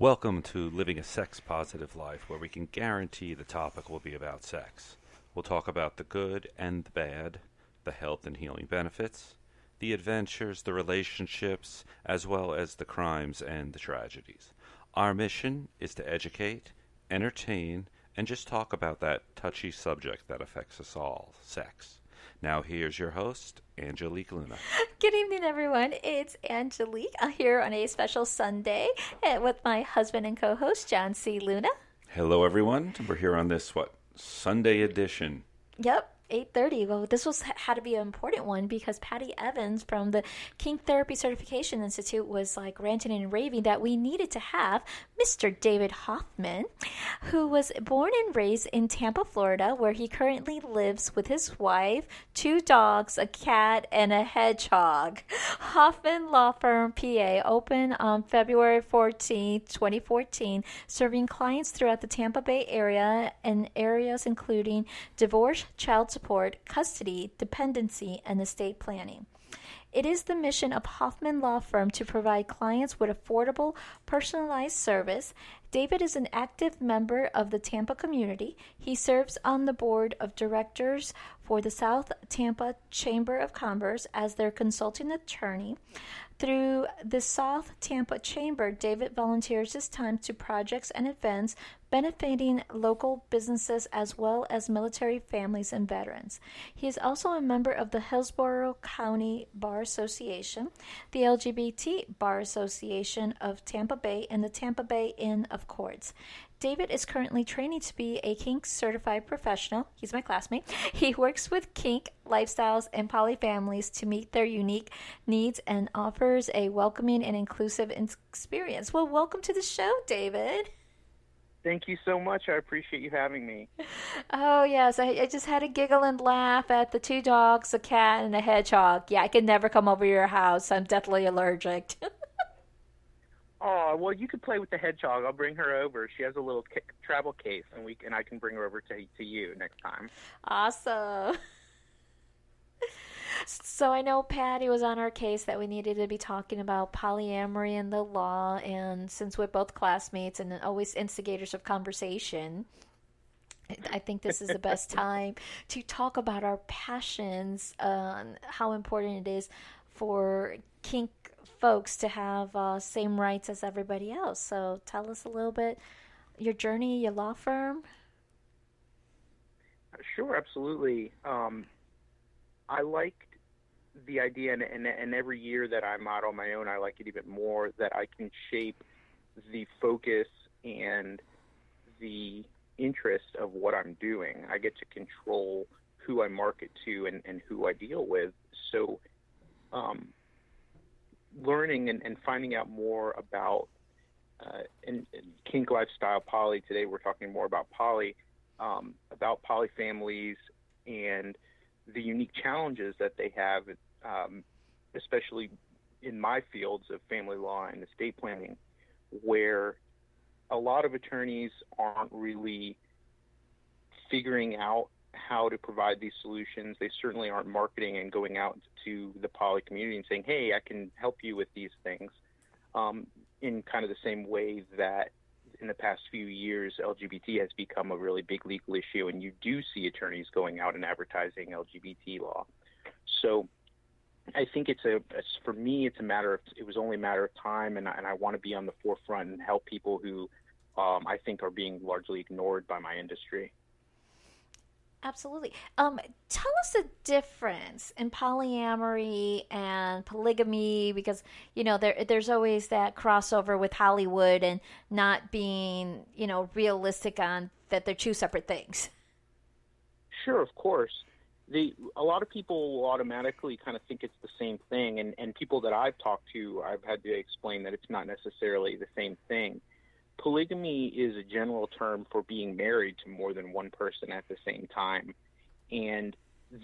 Welcome to Living a Sex Positive Life, where we can guarantee the topic will be about sex. We'll talk about the good and the bad, the health and healing benefits, the adventures, the relationships, as well as the crimes and the tragedies. Our mission is to educate, entertain, and just talk about that touchy subject that affects us all sex. Now, here's your host, Angelique Luna. Good evening, everyone. It's Angelique uh, here on a special Sunday uh, with my husband and co host, John C. Luna. Hello, everyone. We're here on this, what, Sunday edition. Yep. 8.30 well this was had to be an important one because patty evans from the Kink therapy certification institute was like ranting and raving that we needed to have mr david hoffman who was born and raised in tampa florida where he currently lives with his wife two dogs a cat and a hedgehog. Hoffman law firm pa opened on february 14 2014 serving clients throughout the tampa bay area and areas including divorce child support, custody, dependency, and estate planning. It is the mission of Hoffman Law Firm to provide clients with affordable, personalized service. David is an active member of the Tampa community. He serves on the board of directors for the South Tampa Chamber of Commerce as their consulting attorney. Through the South Tampa Chamber, David volunteers his time to projects and events benefiting local businesses as well as military families and veterans. He is also a member of the Hillsborough County Bar Association, the LGBT Bar Association of Tampa Bay, and the Tampa Bay Inn of Courts. David is currently training to be a kink certified professional. He's my classmate. He works with kink lifestyles and poly families to meet their unique needs and offers a welcoming and inclusive experience. Well, welcome to the show, David. Thank you so much. I appreciate you having me. Oh, yes. I, I, just had a giggle and laugh at the two dogs, a cat, and a hedgehog. Yeah, I could never come over your house. I'm deathly allergic. Oh well, you could play with the hedgehog. I'll bring her over. She has a little ca- travel case, and we and I can bring her over to to you next time. Awesome. so I know Patty was on our case that we needed to be talking about polyamory and the law, and since we're both classmates and always instigators of conversation. I think this is the best time to talk about our passions, uh, how important it is for kink folks to have uh, same rights as everybody else. So tell us a little bit your journey, your law firm. Sure, absolutely. Um, I liked the idea, and, and, and every year that I'm out on my own, I like it even more that I can shape the focus and the interest of what I'm doing. I get to control who I market to and, and who I deal with. So, um, learning and, and finding out more about uh, in, in kink lifestyle poly today we're talking more about poly um, about poly families and the unique challenges that they have um, especially in my fields of family law and estate planning where a lot of attorneys aren't really figuring out how to provide these solutions. They certainly aren't marketing and going out to the poly community and saying, "Hey, I can help you with these things." Um, in kind of the same way that in the past few years, LGBT has become a really big legal issue, and you do see attorneys going out and advertising LGBT law. So, I think it's a for me, it's a matter of it was only a matter of time, and, and I want to be on the forefront and help people who um, I think are being largely ignored by my industry. Absolutely. Um, tell us the difference in polyamory and polygamy, because you know there there's always that crossover with Hollywood and not being you know realistic on that they're two separate things. Sure, of course. The a lot of people automatically kind of think it's the same thing, and and people that I've talked to, I've had to explain that it's not necessarily the same thing polygamy is a general term for being married to more than one person at the same time, and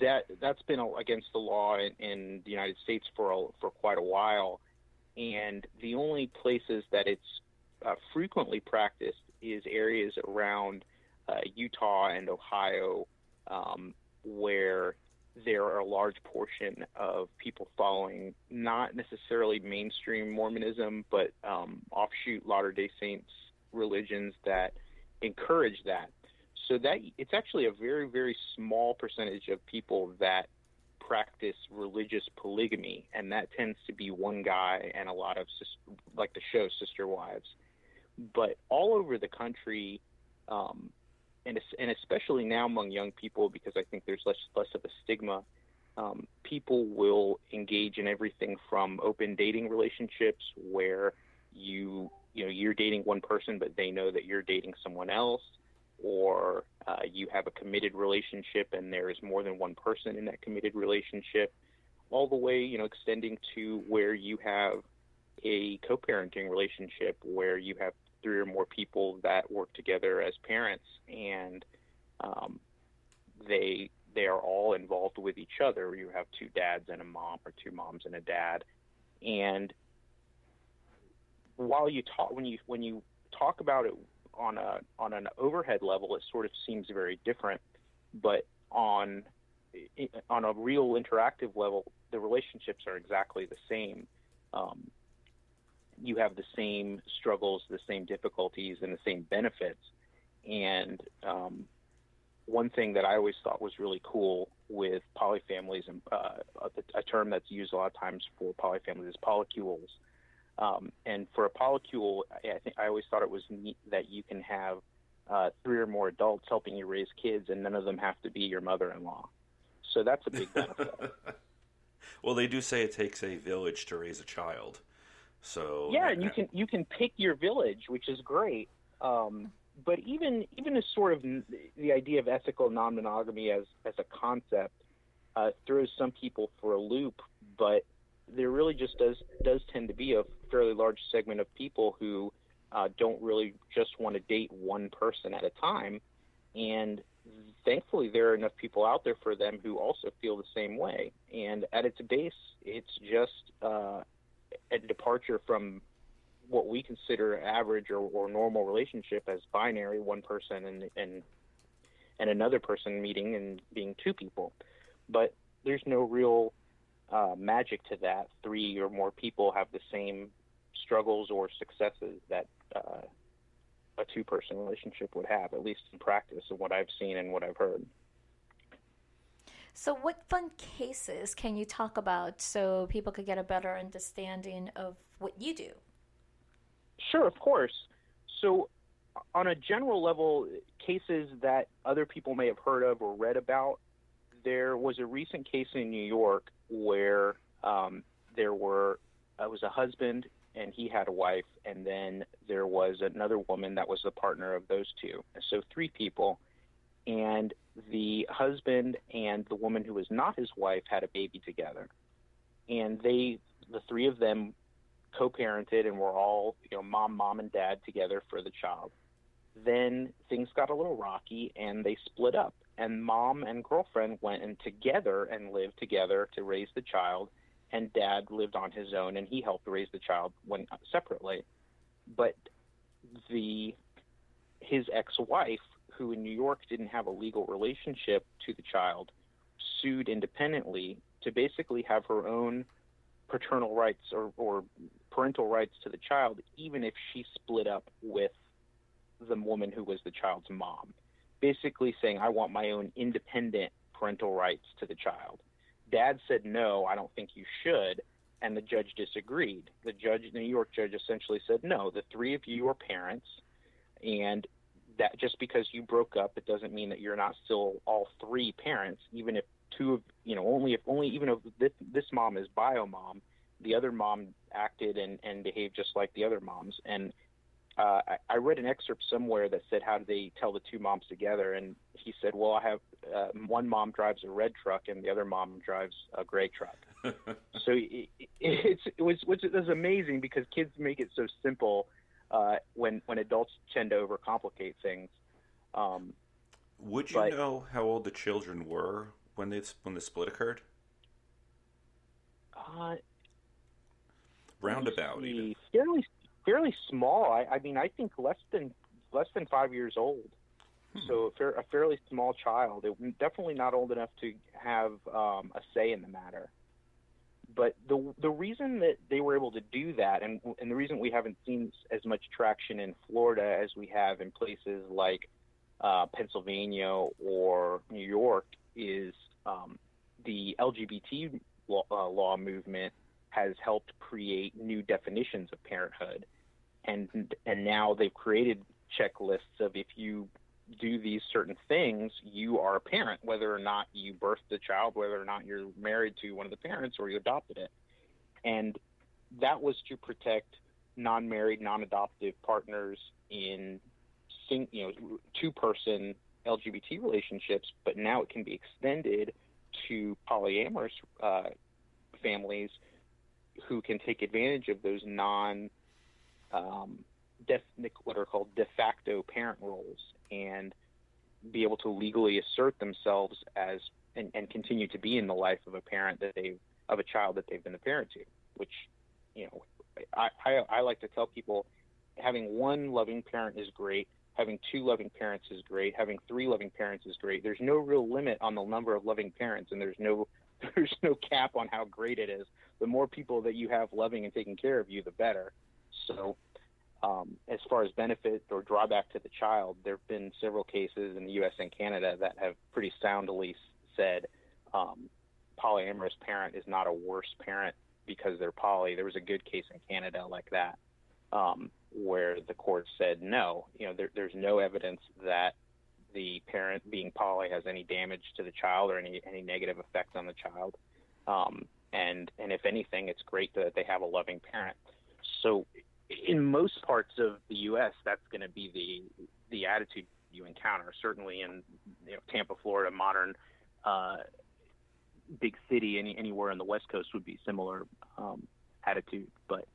that that's been against the law in, in the United States for a, for quite a while. And the only places that it's uh, frequently practiced is areas around uh, Utah and Ohio, um, where there are a large portion of people following not necessarily mainstream Mormonism, but um, offshoot Latter Day Saints religions that encourage that. So that it's actually a very very small percentage of people that practice religious polygamy, and that tends to be one guy and a lot of like the show Sister Wives. But all over the country, um, and and especially now among young people, because I think there's less less of a stigma. Um, people will engage in everything from open dating relationships where you you know you're dating one person but they know that you're dating someone else or uh, you have a committed relationship and there is more than one person in that committed relationship all the way you know extending to where you have a co-parenting relationship where you have three or more people that work together as parents, and um, they they are all involved with each other. You have two dads and a mom, or two moms and a dad, and while you talk when you when you talk about it on a on an overhead level, it sort of seems very different, but on on a real interactive level, the relationships are exactly the same. Um, you have the same struggles, the same difficulties, and the same benefits. And um, one thing that I always thought was really cool with polyfamilies, and uh, a, a, term that's used a lot of times for polyfamilies is polycules. Um, and for a polycule, I, think I always thought it was neat that you can have uh, three or more adults helping you raise kids, and none of them have to be your mother-in-law. So that's a big benefit. well, they do say it takes a village to raise a child. So yeah, and you can you can pick your village, which is great. Um, but even even as sort of the idea of ethical non-monogamy as as a concept uh, throws some people for a loop. But there really just does does tend to be a fairly large segment of people who uh, don't really just want to date one person at a time, and thankfully there are enough people out there for them who also feel the same way. And at its base, it's just uh, a departure from what we consider average or, or normal relationship as binary, one person and, and and another person meeting and being two people. But there's no real uh, magic to that. Three or more people have the same struggles or successes that uh, a two person relationship would have, at least in practice, of what I've seen and what I've heard. So, what fun cases can you talk about so people could get a better understanding of what you do? Sure, of course. So, on a general level, cases that other people may have heard of or read about, there was a recent case in New York where um, there were uh, was a husband and he had a wife, and then there was another woman that was the partner of those two. So three people, and the husband and the woman who was not his wife had a baby together, and they, the three of them, co-parented and were all, you know, mom, mom, and dad together for the child. Then things got a little rocky, and they split up. And mom and girlfriend went and together and lived together to raise the child, and dad lived on his own, and he helped raise the child when separately. But the his ex-wife who in New York didn't have a legal relationship to the child, sued independently to basically have her own paternal rights or, or parental rights to the child, even if she split up with the woman who was the child's mom. Basically saying, I want my own independent parental rights to the child. Dad said, No, I don't think you should. And the judge disagreed. The judge, the New York judge, essentially said, No, the three of you are parents, and that just because you broke up, it doesn't mean that you're not still all three parents. Even if two of you know only if only even if this, this mom is bio mom, the other mom acted and and behaved just like the other moms. And uh, I, I read an excerpt somewhere that said how do they tell the two moms together, and he said, well, I have uh, one mom drives a red truck and the other mom drives a gray truck. so it, it, it's it was which is amazing because kids make it so simple uh, when when adults tend to overcomplicate things. Um, Would you but, know how old the children were when they when the split occurred? Uh, Roundabout, fairly fairly small. I, I mean, I think less than less than five years old. So a, fair, a fairly small child, it, definitely not old enough to have um, a say in the matter. But the the reason that they were able to do that, and and the reason we haven't seen as much traction in Florida as we have in places like uh, Pennsylvania or New York, is um, the LGBT law, uh, law movement has helped create new definitions of parenthood, and and now they've created checklists of if you do these certain things, you are a parent, whether or not you birthed the child, whether or not you're married to one of the parents or you adopted it. And that was to protect non-married, non-adoptive partners in you know two-person LGBT relationships, but now it can be extended to polyamorous uh, families who can take advantage of those non um, def, what are called de facto parent roles and be able to legally assert themselves as and, and continue to be in the life of a parent that they of a child that they've been a parent to which you know I, I, I like to tell people having one loving parent is great having two loving parents is great having three loving parents is great. There's no real limit on the number of loving parents and there's no there's no cap on how great it is. The more people that you have loving and taking care of you the better. So um, as far as benefit or drawback to the child, there have been several cases in the U.S. and Canada that have pretty soundly said um, polyamorous parent is not a worse parent because they're poly. There was a good case in Canada like that um, where the court said no. You know, there, there's no evidence that the parent being poly has any damage to the child or any any negative effect on the child. Um, and and if anything, it's great that they have a loving parent. So in most parts of the U.S., that's going to be the the attitude you encounter. Certainly in you know, Tampa, Florida, modern uh, big city, any, anywhere on the West Coast would be similar um, attitude. But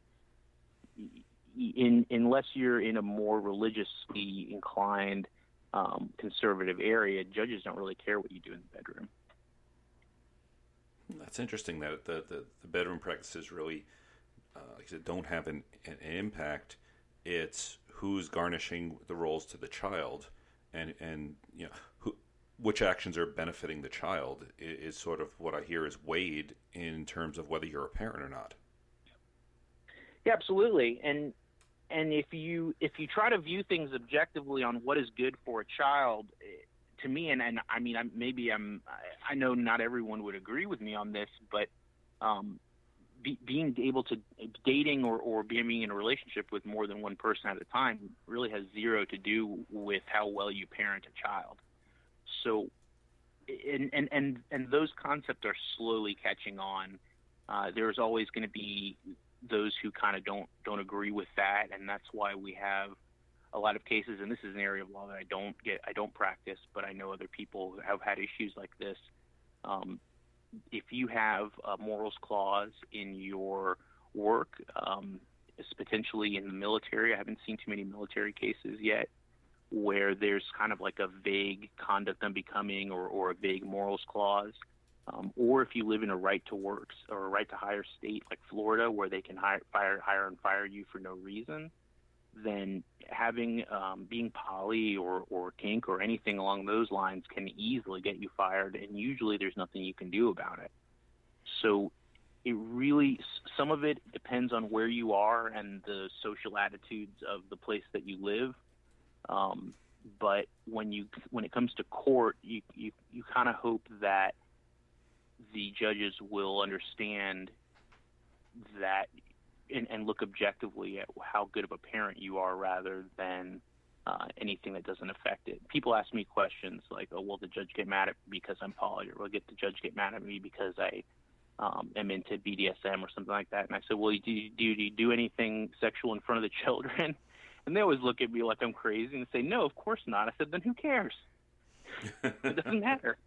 in unless you're in a more religiously inclined um, conservative area, judges don't really care what you do in the bedroom. That's interesting that the, the, the bedroom practices really uh, I don't have an, an, impact. It's who's garnishing the roles to the child, and and you know who, which actions are benefiting the child is, is sort of what I hear is weighed in terms of whether you're a parent or not. Yeah, absolutely. And and if you if you try to view things objectively on what is good for a child, to me, and, and I mean, I'm, maybe I'm I know not everyone would agree with me on this, but um, be, being able to dating or, or being in a relationship with more than one person at a time really has zero to do with how well you parent a child. So, and and and, and those concepts are slowly catching on. Uh, there's always going to be those who kind of don't don't agree with that, and that's why we have a lot of cases. And this is an area of law that I don't get, I don't practice, but I know other people have had issues like this. Um, if you have a morals clause in your work, um, potentially in the military, I haven't seen too many military cases yet where there's kind of like a vague conduct unbecoming or, or a vague morals clause. Um, or if you live in a right to work or a right to hire state like Florida, where they can hire, fire, hire and fire you for no reason, then having um, being poly or, or kink or anything along those lines can easily get you fired, and usually there's nothing you can do about it. So it really some of it depends on where you are and the social attitudes of the place that you live. Um, but when you when it comes to court, you you, you kind of hope that the judges will understand that and, and look objectively at how good of a parent you are rather than uh, anything that doesn't affect it. People ask me questions like, "Oh, will the judge get mad at me because I'm poly, or will get the judge get mad at me because I um, am into BDSM or something like that?" And I said, "Well, do you, do you do anything sexual in front of the children?" And they always look at me like I'm crazy and say, "No, of course not." I said, "Then who cares? it doesn't matter."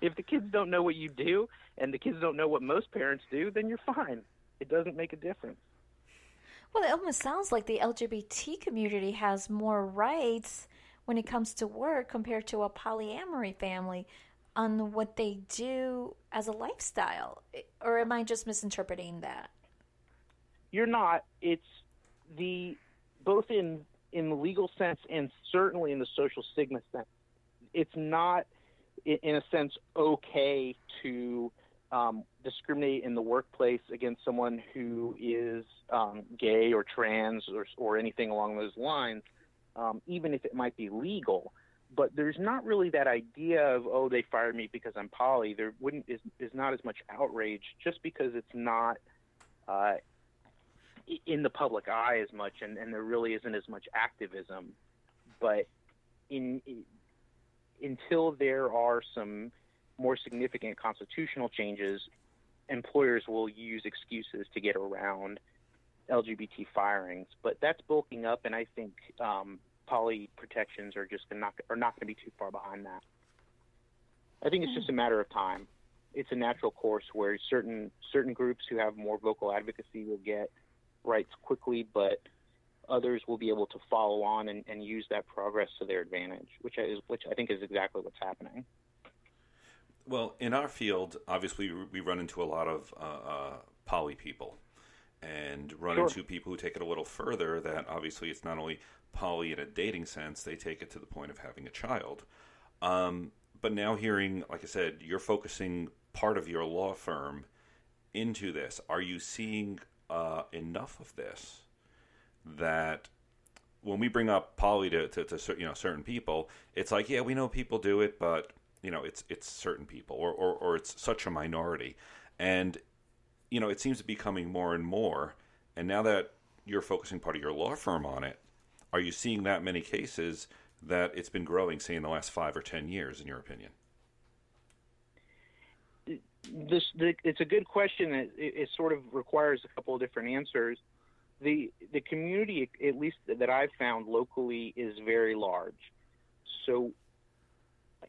If the kids don't know what you do and the kids don't know what most parents do, then you're fine it doesn't make a difference. Well, it almost sounds like the LGBT community has more rights when it comes to work compared to a polyamory family on what they do as a lifestyle. Or am I just misinterpreting that? You're not. It's the both in in the legal sense and certainly in the social stigma sense, it's not, in a sense, okay to um, discriminate in the workplace against someone who is um, gay or trans or, or anything along those lines, um, even if it might be legal. But there's not really that idea of oh they fired me because I'm poly. There wouldn't is, is not as much outrage just because it's not uh, in the public eye as much, and, and there really isn't as much activism. But in, in until there are some more significant constitutional changes, employers will use excuses to get around LGBT firings. But that's bulking up, and I think um, poly protections are just not are not going to be too far behind that. I think it's just a matter of time. It's a natural course where certain certain groups who have more vocal advocacy will get rights quickly, but others will be able to follow on and, and use that progress to their advantage, which is which I think is exactly what's happening. Well, in our field, obviously, we run into a lot of uh, uh, poly people and run sure. into people who take it a little further that obviously it's not only poly in a dating sense, they take it to the point of having a child. Um, but now, hearing, like I said, you're focusing part of your law firm into this. Are you seeing uh, enough of this that when we bring up poly to, to, to, you know certain people, it's like, yeah, we know people do it, but you know it's it's certain people or, or, or it's such a minority. And you know it seems to be coming more and more. And now that you're focusing part of your law firm on it are you seeing that many cases that it's been growing say in the last five or ten years in your opinion? This the, it's a good question. It, it sort of requires a couple of different answers. The the community at least that I've found locally is very large. So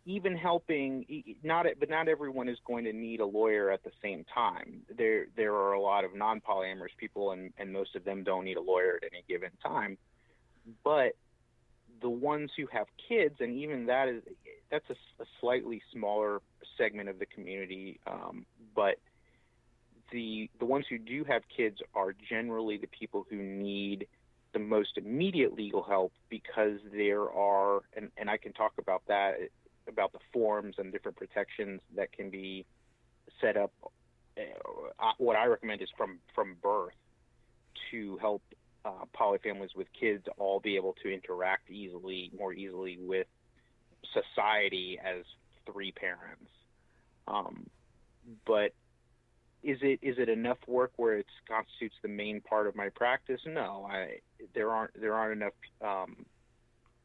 even helping not but not everyone is going to need a lawyer at the same time. There there are a lot of non-polyamorous people and and most of them don't need a lawyer at any given time. But the ones who have kids and even that is that's a, a slightly smaller segment of the community um, but the the ones who do have kids are generally the people who need the most immediate legal help because there are and, and I can talk about that about the forms and different protections that can be set up. Uh, what I recommend is from from birth to help uh, polyfamilies with kids all be able to interact easily, more easily with society as three parents. Um, but is it is it enough work where it constitutes the main part of my practice? No, I there aren't there aren't enough um,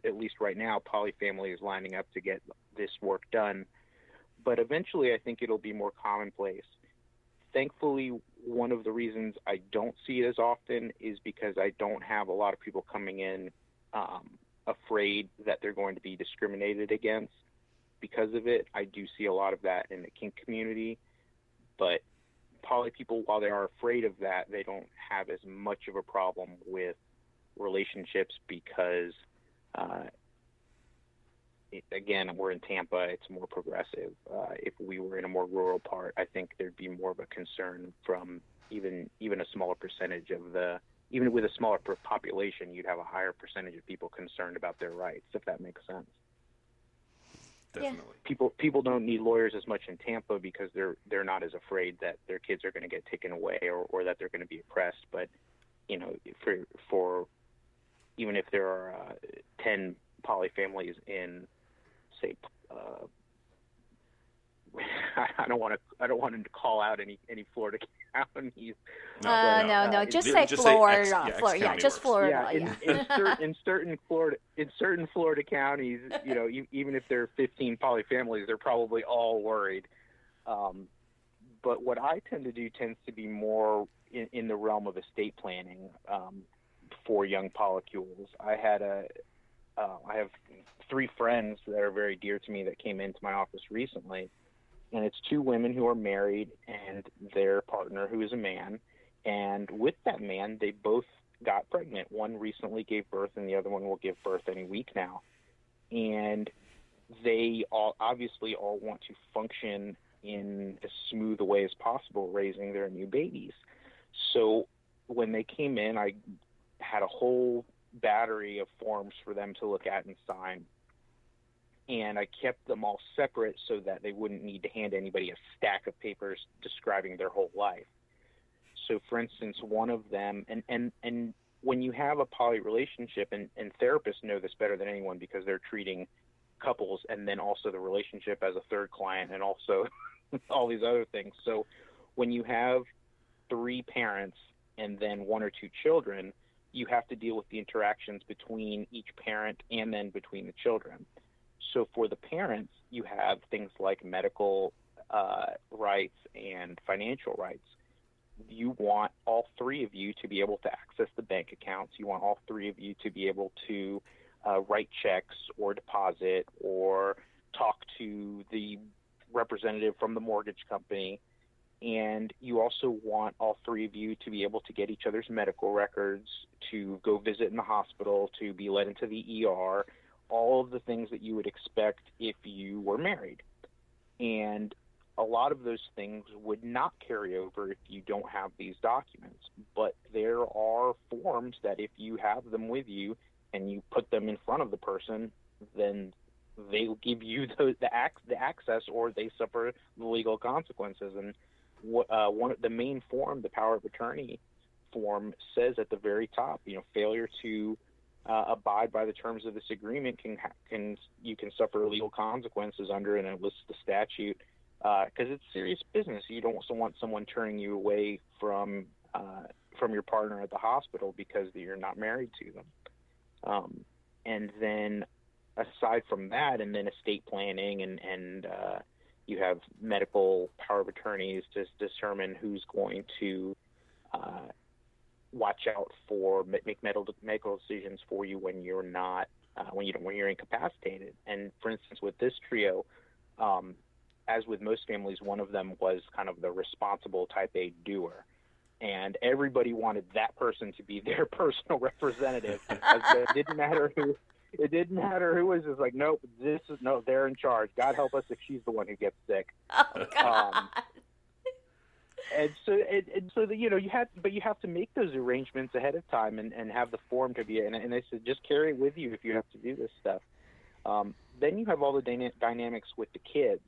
at least right now, polyfamily is lining up to get this work done. But eventually, I think it'll be more commonplace. Thankfully, one of the reasons I don't see it as often is because I don't have a lot of people coming in um, afraid that they're going to be discriminated against because of it. I do see a lot of that in the kink community, but poly people, while they are afraid of that, they don't have as much of a problem with relationships because uh, it, again, we're in Tampa. It's more progressive. Uh, if we were in a more rural part, I think there'd be more of a concern from even even a smaller percentage of the even with a smaller population, you'd have a higher percentage of people concerned about their rights, if that makes sense. Definitely. People people don't need lawyers as much in Tampa because they're they're not as afraid that their kids are going to get taken away or, or that they're going to be oppressed. But you know, for for even if there are uh, 10 poly families in, say, uh, I don't want to. I don't want to call out any any Florida counties. No, uh, no, no, no. Just say just Florida. Say X, yeah, Florida. yeah, just Florida. Yeah, in, in, cer- in, certain Florida, in certain Florida counties, you know, even if there are 15 poly families, they're probably all worried. Um, but what I tend to do tends to be more in, in the realm of estate planning. Um, for young polycules. I had a, uh, I have three friends that are very dear to me that came into my office recently, and it's two women who are married and their partner who is a man, and with that man they both got pregnant. One recently gave birth, and the other one will give birth any week now, and they all obviously all want to function in as smooth a way as possible raising their new babies. So when they came in, I had a whole battery of forms for them to look at and sign. And I kept them all separate so that they wouldn't need to hand anybody a stack of papers describing their whole life. So, for instance, one of them, and, and, and when you have a poly relationship, and, and therapists know this better than anyone because they're treating couples and then also the relationship as a third client and also all these other things. So, when you have three parents and then one or two children, you have to deal with the interactions between each parent and then between the children. So for the parents, you have things like medical uh, rights and financial rights. You want all three of you to be able to access the bank accounts. You want all three of you to be able to uh, write checks or deposit or talk to the representative from the mortgage company and you also want all three of you to be able to get each other's medical records, to go visit in the hospital, to be led into the ER, all of the things that you would expect if you were married. And a lot of those things would not carry over if you don't have these documents. But there are forms that if you have them with you and you put them in front of the person, then they'll give you the the, ac- the access or they suffer the legal consequences. And uh, one the main form, the power of attorney form, says at the very top, you know, failure to uh, abide by the terms of this agreement can can you can suffer legal consequences under, and it the statute because uh, it's serious business. You don't want someone turning you away from uh, from your partner at the hospital because you're not married to them. Um, and then aside from that, and then estate planning and and uh, you have medical power of attorneys to determine who's going to uh, watch out for make medical medical decisions for you when you're not uh, when you when you're incapacitated. And for instance, with this trio, um, as with most families, one of them was kind of the responsible type A doer. And everybody wanted that person to be their personal representative. it didn't matter who it didn't matter who was just like, nope, this is no, they're in charge. God help us if she's the one who gets sick. Oh God. Um, and so, and, and so the, you know, you have, but you have to make those arrangements ahead of time and, and have the form to be. And, and they said just carry it with you if you have to do this stuff. Um, then you have all the dyna- dynamics with the kids,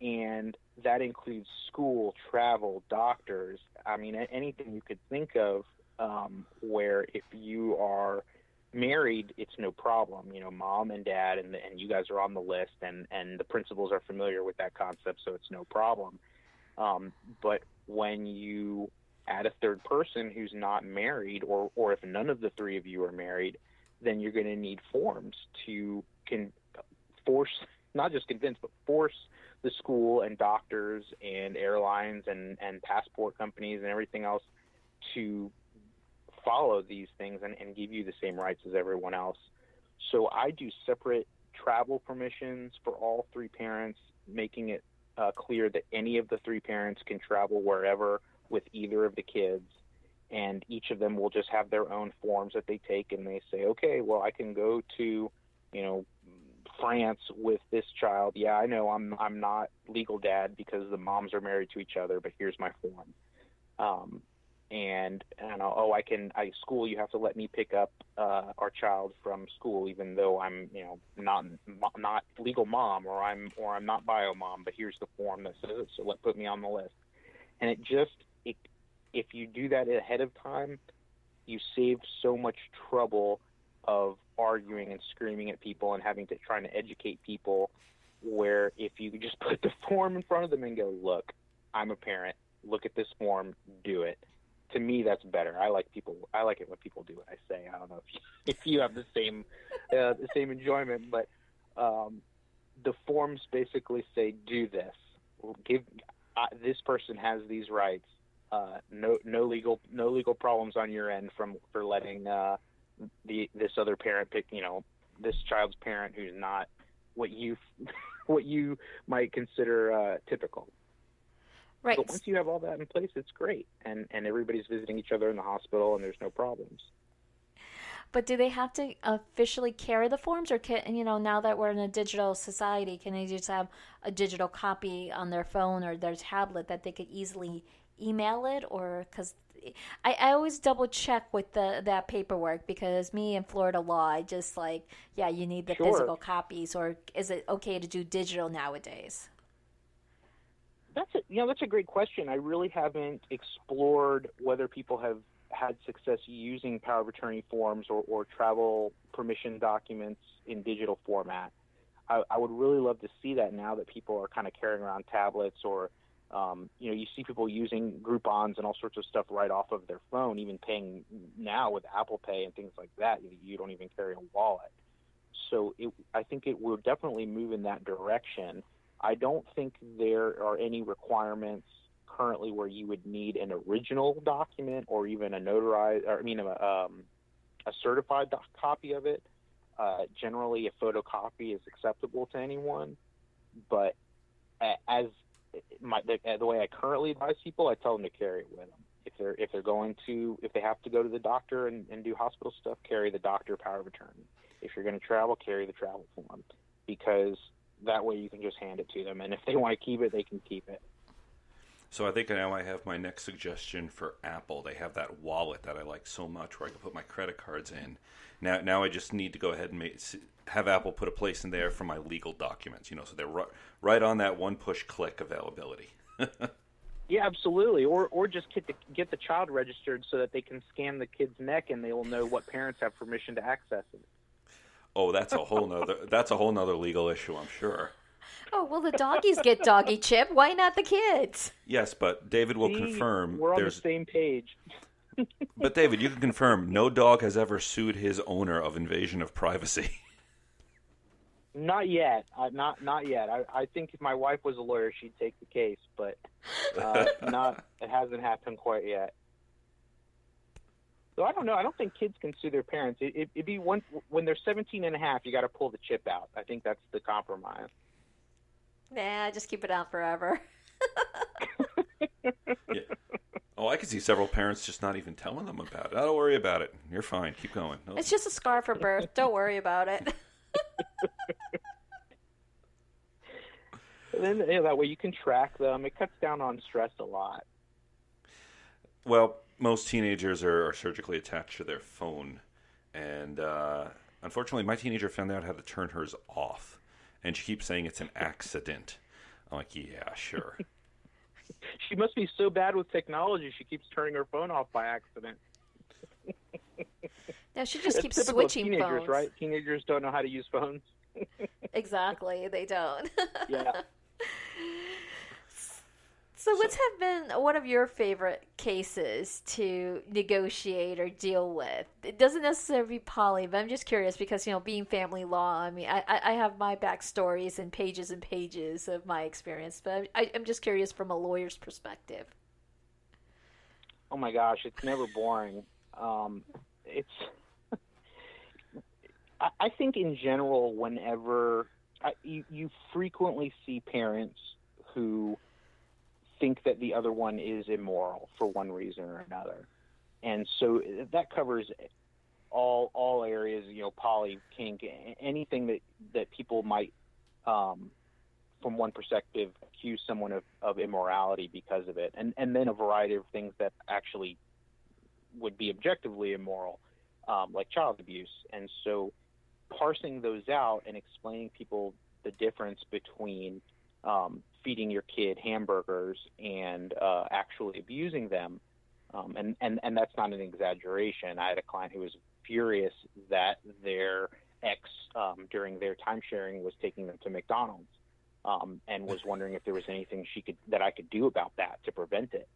and that includes school, travel, doctors. I mean, anything you could think of um, where if you are married, it's no problem. You know, mom and dad and and you guys are on the list, and and the principals are familiar with that concept, so it's no problem. Um, but when you add a third person who's not married, or or if none of the three of you are married, then you're going to need forms to can force not just convince, but force the school and doctors and airlines and and passport companies and everything else to follow these things and, and give you the same rights as everyone else. So I do separate travel permissions for all three parents, making it uh, clear that any of the three parents can travel wherever with either of the kids. And each of them will just have their own forms that they take, and they say, okay, well, I can go to, you know, France with this child. Yeah, I know I'm I'm not legal dad because the moms are married to each other, but here's my form. Um, and and oh I can I school you have to let me pick up uh, our child from school even though I'm you know not not legal mom or I'm or I'm not bio mom but here's the form that says it so let put me on the list. And it just it if you do that ahead of time you save so much trouble of arguing and screaming at people and having to trying to educate people where if you just put the form in front of them and go look I'm a parent. Look at this form. Do it to me that's better. I like people. I like it when people do what I say. I don't know if you, if you have the same uh, the same enjoyment, but um, the forms basically say do this. Give uh, this person has these rights. Uh, no no legal no legal problems on your end from for letting uh, the this other parent pick you know this child's parent who's not what you what you might consider uh, typical. Right. But once you have all that in place, it's great, and and everybody's visiting each other in the hospital, and there's no problems. But do they have to officially carry the forms, or can you know now that we're in a digital society, can they just have a digital copy on their phone or their tablet that they could easily email it, or because I, I always double check with the that paperwork because me in Florida law, I just like, yeah, you need the Sure. physical copies, or is it okay to do digital nowadays? That's a, you know that's a great question. I really haven't explored whether people have had success using power of attorney forms or, or travel permission documents in digital format. I, I would really love to see that now that people are kind of carrying around tablets or um, you know you see people using Groupons and all sorts of stuff right off of their phone, even paying now with Apple Pay and things like that. You, don't even carry a wallet. So it, I think it will definitely move in that direction. I don't think there are any requirements currently where you would need an original document or even a notarized, or I mean, a, um, a certified doc- copy of it. Uh, generally, a photocopy is acceptable to anyone, but as my, the, the way I currently advise people, I tell them to carry it with them. If they're if they're going to if they have to go to the doctor and, and do hospital stuff, carry the doctor power of attorney. If you're going to travel, carry the travel form because that way you can just hand it to them, and if they want to keep it, they can keep it. So I think now I have my next suggestion for Apple. They have that wallet that I like so much where I can put my credit cards in. Now, now I just need to go ahead and make, have Apple put a place in there for my legal documents. You know, so they're right, right on that one push click availability. Yeah, absolutely. Or or just get the get the child registered so that they can scan the kid's neck and they will know what parents have permission to access it. Oh, that's a whole nother that's a whole nother legal issue, I'm sure. Oh well, the doggies get doggy chip. Why not the kids? Yes, but David will See, confirm we're on there's the same page. But David, you can confirm no dog has ever sued his owner of invasion of privacy. Not yet. Uh, not not yet. I, I think if my wife was a lawyer, she'd take the case, but uh, not. It hasn't happened quite yet. So I don't know. I don't think kids can sue their parents. It, it, it'd be one when they're 17 and a half. You got to pull the chip out. I think that's the compromise. Nah, just keep it on forever. Yeah. Oh, I can see several parents just not even telling them about it. Oh, don't worry about it. You're fine. Keep going. No. It's just a scar for birth. Don't worry about it. And then you know, that way you can track them. It cuts down on stress a lot. Well, most teenagers are, are surgically attached to their phone, and uh, unfortunately, my teenager found out how to turn hers off, and she keeps saying it's an accident. I'm like, yeah, sure. She must be so bad with technology. She keeps turning her phone off by accident. no, she just keeps switching teenagers, phones. right? Teenagers don't know how to use phones. Exactly, they don't. Yeah. So, what's have been one of your favorite cases to negotiate or deal with? It doesn't necessarily be poly, but I'm just curious because you know, being family law. I mean, I, I I have my backstories and pages and pages of my experience, but I, I'm just curious from a lawyer's perspective. Oh my gosh, it's never boring. Um, it's. I, I think in general, whenever I, you you frequently see parents who think that the other one is immoral for one reason or another, and so that covers all all areas. You know, poly, kink, anything that that people might. Um, from one perspective, accuse someone of, of immorality because of it, and and then a variety of things that actually would be objectively immoral, um, like child abuse. And so, parsing those out and explaining people the difference between um, feeding your kid hamburgers and uh, actually abusing them, um, and and and that's not an exaggeration. I had a client who was furious that their ex um, during their time sharing was taking them to McDonald's um, and was wondering if there was anything she could that I could do about that to prevent it.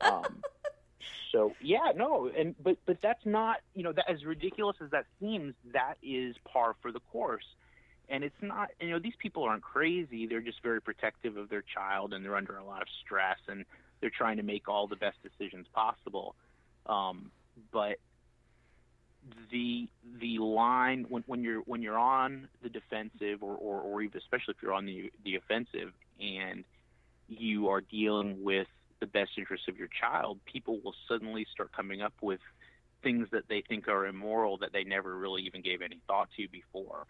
Um, so yeah, no, and but but that's not you know that as ridiculous as that seems, that is par for the course. And it's not you know these people aren't crazy; they're just very protective of their child, and they're under a lot of stress, and they're trying to make all the best decisions possible. Um, but the the line when, when you're when you're on the defensive or, or, or even especially if you're on the the offensive and you are dealing with the best interests of your child, people will suddenly start coming up with things that they think are immoral that they never really even gave any thought to before.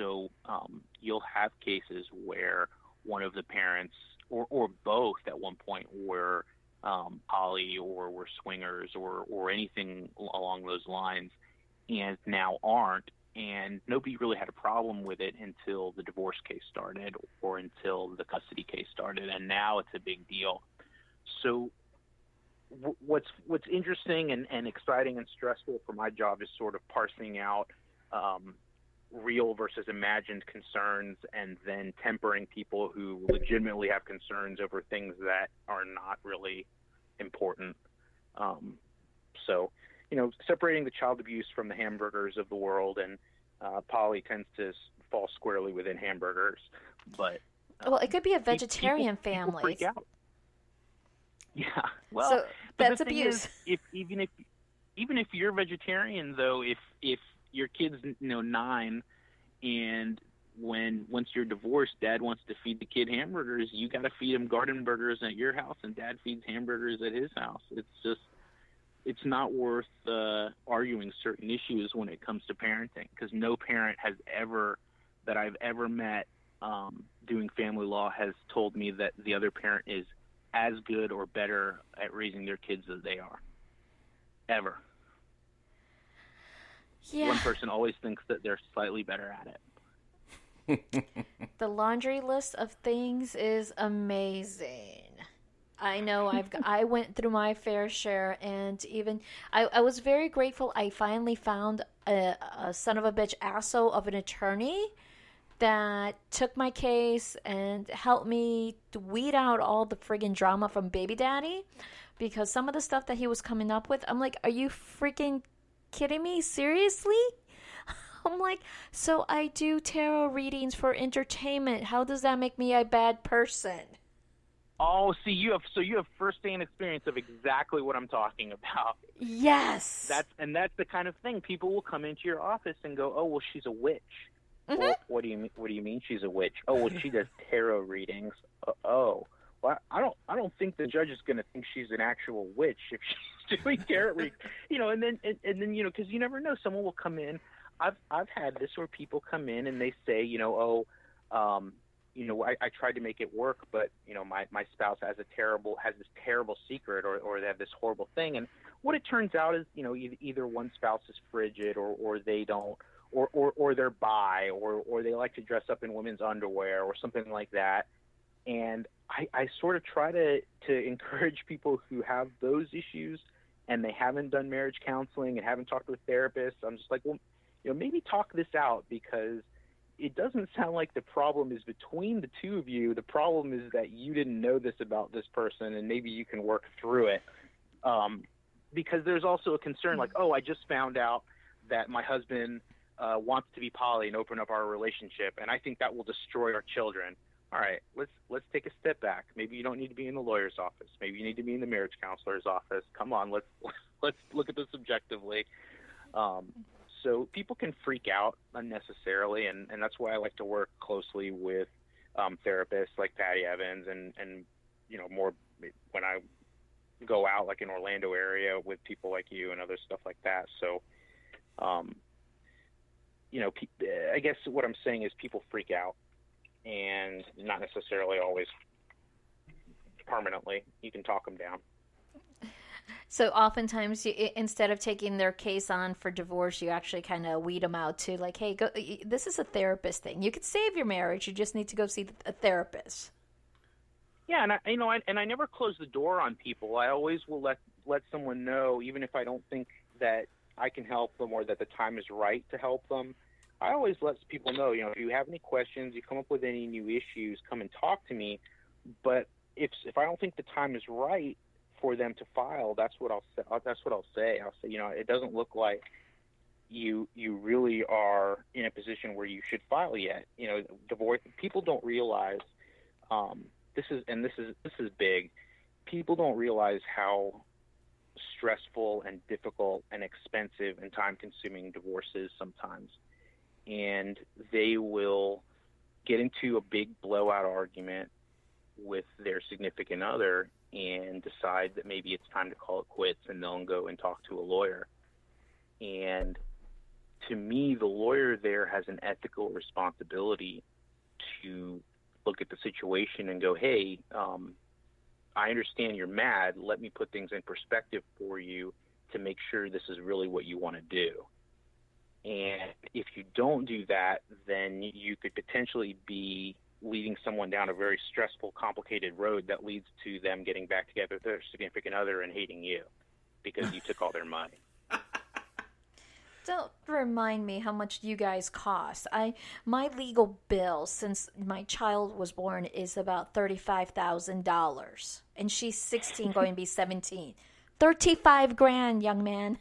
So um, you'll have cases where one of the parents or, or both at one point were um, poly or were swingers or or anything along those lines, and now aren't. And nobody really had a problem with it until the divorce case started or until the custody case started, and now it's a big deal. So what's what's interesting and, and exciting and stressful for my job is sort of parsing out um, real versus imagined concerns and then tempering people who legitimately have concerns over things that are not really important. Um, so, you know, separating the child abuse from the hamburgers of the world and uh, poly tends to fall squarely within hamburgers, but um, well, it could be a vegetarian people, family. People. Yeah, well, so that's abuse. Is, if even if even if you're vegetarian, though, if if your kid's you know nine, and when once you're divorced, dad wants to feed the kid hamburgers, you got to feed him garden burgers at your house, and dad feeds hamburgers at his house. It's just it's not worth uh, arguing certain issues when it comes to parenting because no parent has ever that I've ever met um, doing family law has told me that the other parent is as good or better at raising their kids as they are. Ever. Yeah. One person always thinks that they're slightly better at it. the laundry list of things is amazing. I know I've I went through my fair share, and even I, I was very grateful. I finally found a, a son of a bitch asshole of an attorney that took my case and helped me weed out all the friggin' drama from Baby Daddy because some of the stuff that he was coming up with, I'm like, are you freaking kidding me? Seriously? I'm like, so I do tarot readings for entertainment. How does that make me a bad person? Oh, see, you have so you have firsthand experience of exactly what I'm talking about. Yes. That's and that's the kind of thing people will come into your office and go, "Oh, well, she's a witch." Mm-hmm. Well, what do you mean? What do you mean she's a witch? Oh, well, she does tarot readings. Uh, oh, well, I don't. I don't think the judge is going to think she's an actual witch if she's doing tarot readings. You know, and then and, and then you know, because you never know, someone will come in. I've I've had this where people come in and they say, you know, oh, um, you know, I, I tried to make it work, but you know, my my spouse has a terrible has this terrible secret, or or they have this horrible thing, and what it turns out is, you know, either one spouse is frigid, or or they don't or, or, or they're bi or, or they like to dress up in women's underwear or something like that. And I, I sort of try to, to encourage people who have those issues and they haven't done marriage counseling and haven't talked with therapists. I'm just like, well, you know, maybe talk this out because it doesn't sound like the problem is between the two of you. The problem is that you didn't know this about this person and maybe you can work through it. Um, because there's also a concern like, oh, I just found out that my husband uh, wants to be poly and open up our relationship, and I think that will destroy our children. All right, let's let's take a step back. Maybe you don't need to be in the lawyer's office. Maybe you need to be in the marriage counselor's office. Come on, let's let's look at this objectively. Um, so people can freak out unnecessarily, and, and that's why I like to work closely with um, therapists like Patty Evans, and and you know more when I go out like in Orlando area with people like you and other stuff like that. So um, you know, I guess what I'm saying is people freak out, and not necessarily always permanently. You can talk them down. So oftentimes, you, instead of taking their case on for divorce, you actually kind of weed them out to like, hey, go. This is a therapist thing. You could save your marriage. You just need to go see a therapist. Yeah, and I, you know, I, and I never close the door on people. I always will let let someone know, even if I don't think that I can help them or that the time is right to help them. I always let people know, you know, if you have any questions, you come up with any new issues, come and talk to me. But if if I don't think the time is right for them to file, that's what I'll say. That's what I'll say. I'll say, you know, it doesn't look like you you really are in a position where you should file yet. You know, divorce people don't realize um, this is and this is this is big. People don't realize how stressful and difficult and expensive and time consuming divorce is sometimes. And they will get into a big blowout argument with their significant other and decide that maybe it's time to call it quits and they'll go and talk to a lawyer. And to me, the lawyer there has an ethical responsibility to look at the situation and go, hey, um, I understand you're mad. Let me put things in perspective for you to make sure this is really what you want to do. And if you don't do that, then you could potentially be leading someone down a very stressful, complicated road that leads to them getting back together with their significant other and hating you because you took all their money. Don't remind me how much you guys cost. I my legal bill since my child was born is about thirty five thousand dollars, and she's sixteen, going to be seventeen. Thirty five grand, young man.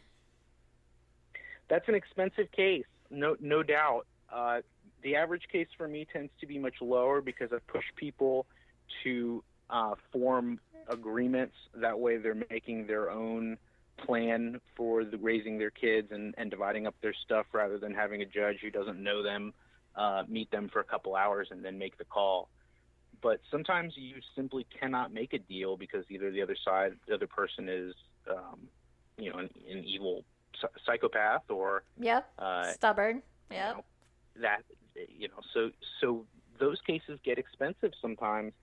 That's an expensive case, no no doubt. Uh, the average case for me tends to be much lower because I push people to uh, form agreements. That way, they're making their own plan for the, raising their kids and, and dividing up their stuff rather than having a judge who doesn't know them uh, meet them for a couple hours and then make the call. But sometimes you simply cannot make a deal because either the other side, the other person is, um, you know, an, an evil psychopath or yep, uh, stubborn. Yep. You know, that you know, so so those cases get expensive sometimes,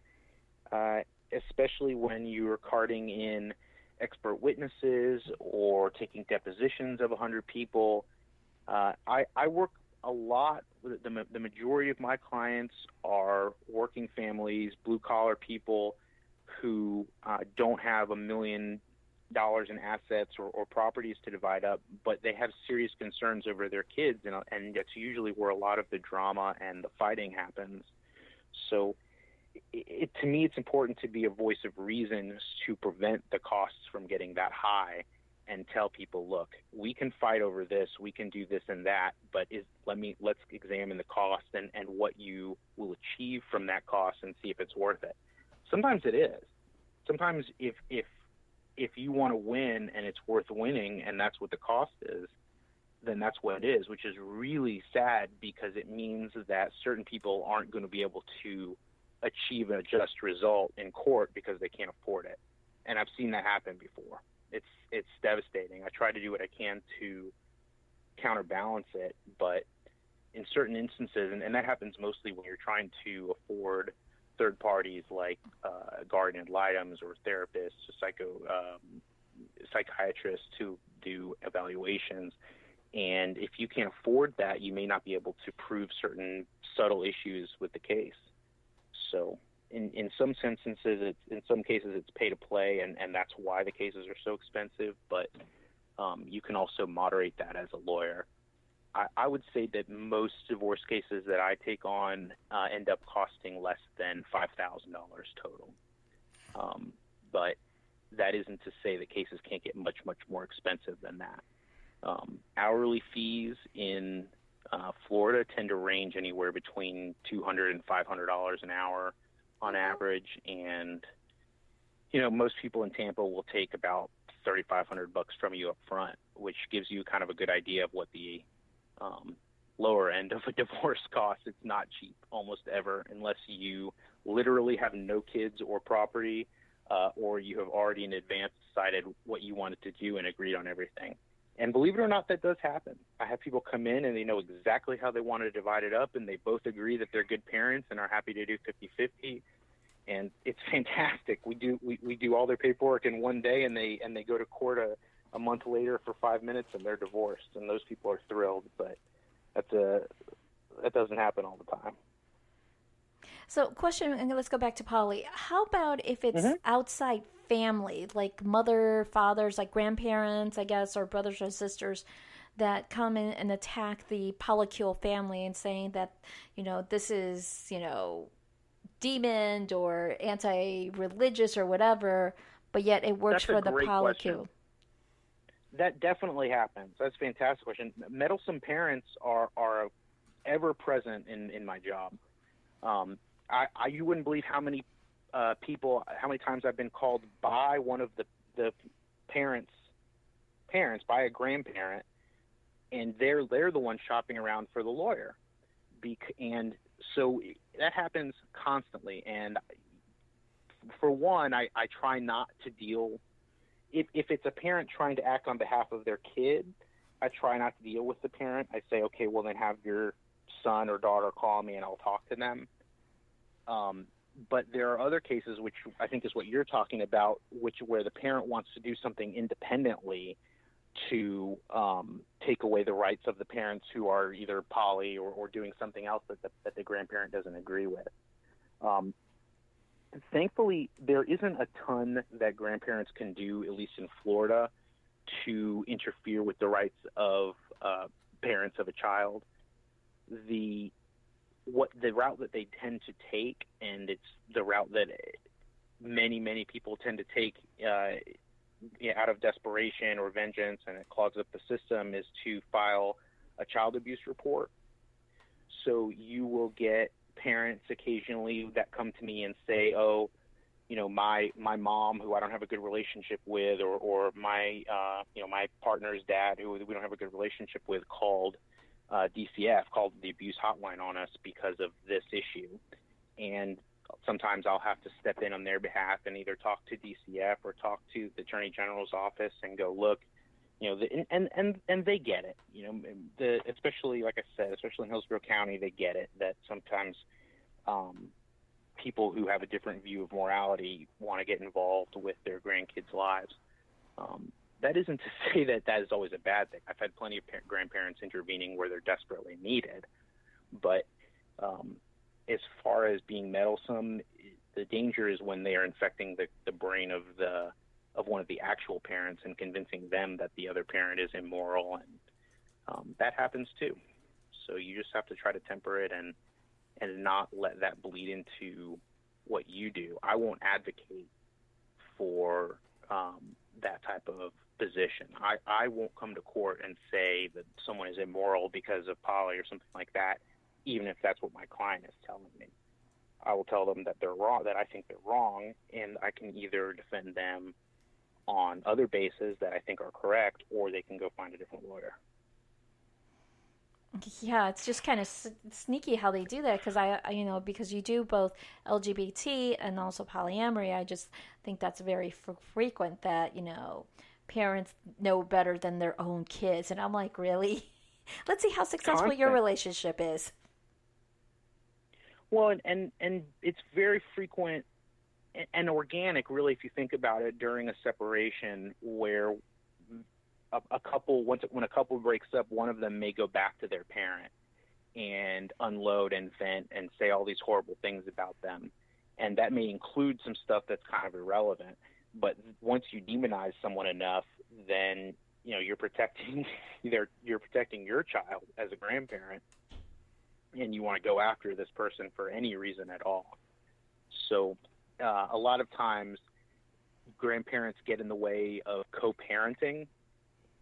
uh, especially when you're carting in expert witnesses or taking depositions of 100 people. Uh, I, I work a lot. The, the majority of my clients are working families, blue collar people who uh, don't have a million dollars in assets or, or properties to divide up, but they have serious concerns over their kids, and, and that's usually where a lot of the drama and the fighting happens. So, it, to me, it's important to be a voice of reason to prevent the costs from getting that high, and tell people, look, we can fight over this, we can do this and that, but is let me let's examine the cost and and what you will achieve from that cost and see if it's worth it. Sometimes it is. Sometimes if if if you want to win and it's worth winning and that's what the cost is, then that's what it is, which is really sad because it means that certain people aren't going to be able to achieve a just result in court because they can't afford it. And I've seen that happen before. It's it's devastating. I try to do what I can to counterbalance it, but in certain instances, and, and that happens mostly when you're trying to afford third parties like uh, guardian ad litems or therapists, or psycho um, psychiatrists to do evaluations. And if you can't afford that, you may not be able to prove certain subtle issues with the case. So, in in some instances, it's, in some cases, it's pay to play, and and that's why the cases are so expensive. But um, you can also moderate that as a lawyer. I, I would say that most divorce cases that I take on uh, end up costing less than five thousand dollars total. Um, but that isn't to say that cases can't get much much more expensive than that. Um, hourly fees in uh, Florida tend to range anywhere between two hundred and five hundred dollars an hour on average, and you know most people in Tampa will take about thirty five hundred bucks from you up front, which gives you kind of a good idea of what the um, lower end of a divorce cost. It's not cheap almost ever, unless you literally have no kids or property, uh, or you have already in advance decided what you wanted to do and agreed on everything. And believe it or not, that does happen. I have people come in and they know exactly how they want to divide it up, and they both agree that they're good parents and are happy to do 50 50 and it's fantastic. We do we, we do all their paperwork in one day, and they and they go to court a, a month later for five minutes and they're divorced and those people are thrilled but that's a that doesn't happen all the time. So question and let's go back to poly. How about if it's mm-hmm. outside family like mother fathers like grandparents i guess or brothers or sisters that come in and attack the polycule family and saying that you know this is you know demon or anti-religious or whatever but yet it works That's for the polycule? question that definitely happens. That's a fantastic question. Meddlesome parents are are ever present in in my job. Um, I, I you wouldn't believe how many uh, people, how many times I've been called by one of the the parents parents by a grandparent, and they're they're the ones shopping around for the lawyer. Bec- and so that happens constantly. And for one, I, I try not to deal if if it's a parent trying to act on behalf of their kid, I try not to deal with the parent. I say, okay, well then have your son or daughter call me and I'll talk to them. Um, but there are other cases, which I think is what you're talking about, which where the parent wants to do something independently to um, take away the rights of the parents who are either poly or, or doing something else that the, that the grandparent doesn't agree with. Um, thankfully, there isn't a ton that grandparents can do, at least in Florida, to interfere with the rights of uh, parents of a child. The what the route that they tend to take, and it's the route that many many people tend to take uh, out of desperation or vengeance, and it clogs up the system, is to file a child abuse report. So you will get parents occasionally that come to me and say, "Oh, you know, my my mom, who I don't have a good relationship with, or or my uh, you know my partner's dad, who we don't have a good relationship with, called uh, DCF, called the abuse hotline on us because of this issue." And sometimes I'll have to step in on their behalf and either talk to DCF or talk to the Attorney General's office and go, look, you know, the, and and and they get it. You know, the especially like I said, especially in Hillsborough County, they get it that sometimes um, people who have a different view of morality want to get involved with their grandkids' lives. Um, that isn't to say that that is always a bad thing. I've had plenty of par- grandparents intervening where they're desperately needed, but um, as far as being meddlesome, the danger is when they are infecting the, the brain of the of one of the actual parents and convincing them that the other parent is immoral, and um, that happens too. So you just have to try to temper it and and not let that bleed into what you do. I won't advocate for um, that type of position. I, I won't come to court and say that someone is immoral because of poly or something like that, even if that's what my client is telling me. I will tell them that they're wrong, that I think they're wrong, and I can either defend them on other bases that I think are correct, or they can go find a different lawyer. Yeah, it's just kind of s- sneaky how they do that because I, I, you know, because you do both LGBT and also polyamory. I just think that's very f- frequent that you know parents know better than their own kids, and I'm like, really? Let's see how successful Constant. your relationship is. Well, and, and and it's very frequent and organic, really, if you think about it, during a separation where a, a couple once when a couple breaks up, one of them may go back to their parent and unload and vent and say all these horrible things about them, and that may include some stuff that's kind of irrelevant. But once you demonize someone enough, then you know you're protecting either you're protecting your child as a grandparent, and you want to go after this person for any reason at all. So uh, a lot of times grandparents get in the way of co-parenting.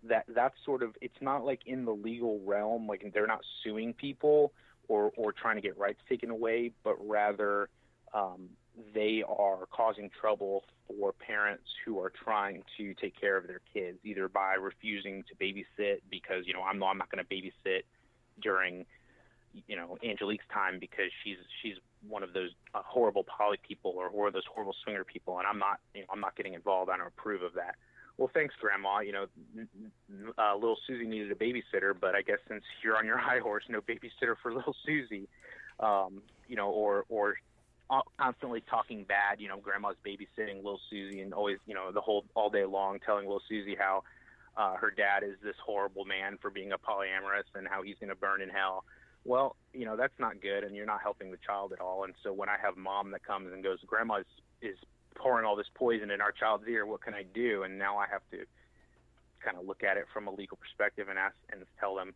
That that's sort of it's not like in the legal realm like they're not suing people or or trying to get rights taken away but rather um, they are causing trouble for parents who are trying to take care of their kids either by refusing to babysit because you know I'm I'm not going to babysit during you know Angelique's time because she's she's one of those uh, horrible poly people or, or those horrible swinger people and I'm not you know I'm not getting involved I don't approve of that well, thanks, Grandma. You know, uh, little Susie needed a babysitter, but I guess since you're on your high horse, no babysitter for little Susie. Um, you know, or or constantly talking bad. You know, Grandma's babysitting little Susie, and always, you know, the whole all day long telling little Susie how uh, her dad is this horrible man for being a polyamorous and how he's going to burn in hell. Well, you know, that's not good, and you're not helping the child at all. And so when I have mom that comes and goes, Grandma is, is pouring all this poison in our child's ear. What can I do? And now I have to kind of look at it from a legal perspective and ask and tell them,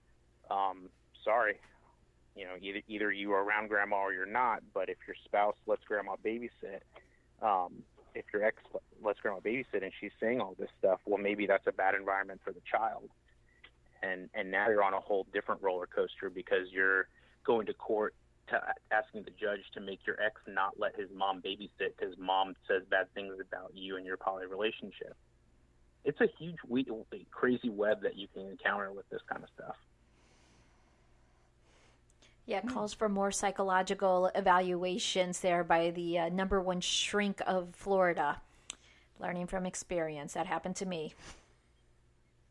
um, sorry, you know, either either you are around grandma or you're not. But if your spouse lets grandma babysit, um, if your ex lets grandma babysit and she's saying all this stuff, well, maybe that's a bad environment for the child. And and now you're on a whole different roller coaster because you're going to court to asking the judge to make your ex not let his mom babysit because mom says bad things about you and your poly relationship. It's a huge, crazy web that you can encounter with this kind of stuff. Yeah, calls for more psychological evaluations there by the uh, number one shrink of Florida. Learning from experience. That happened to me.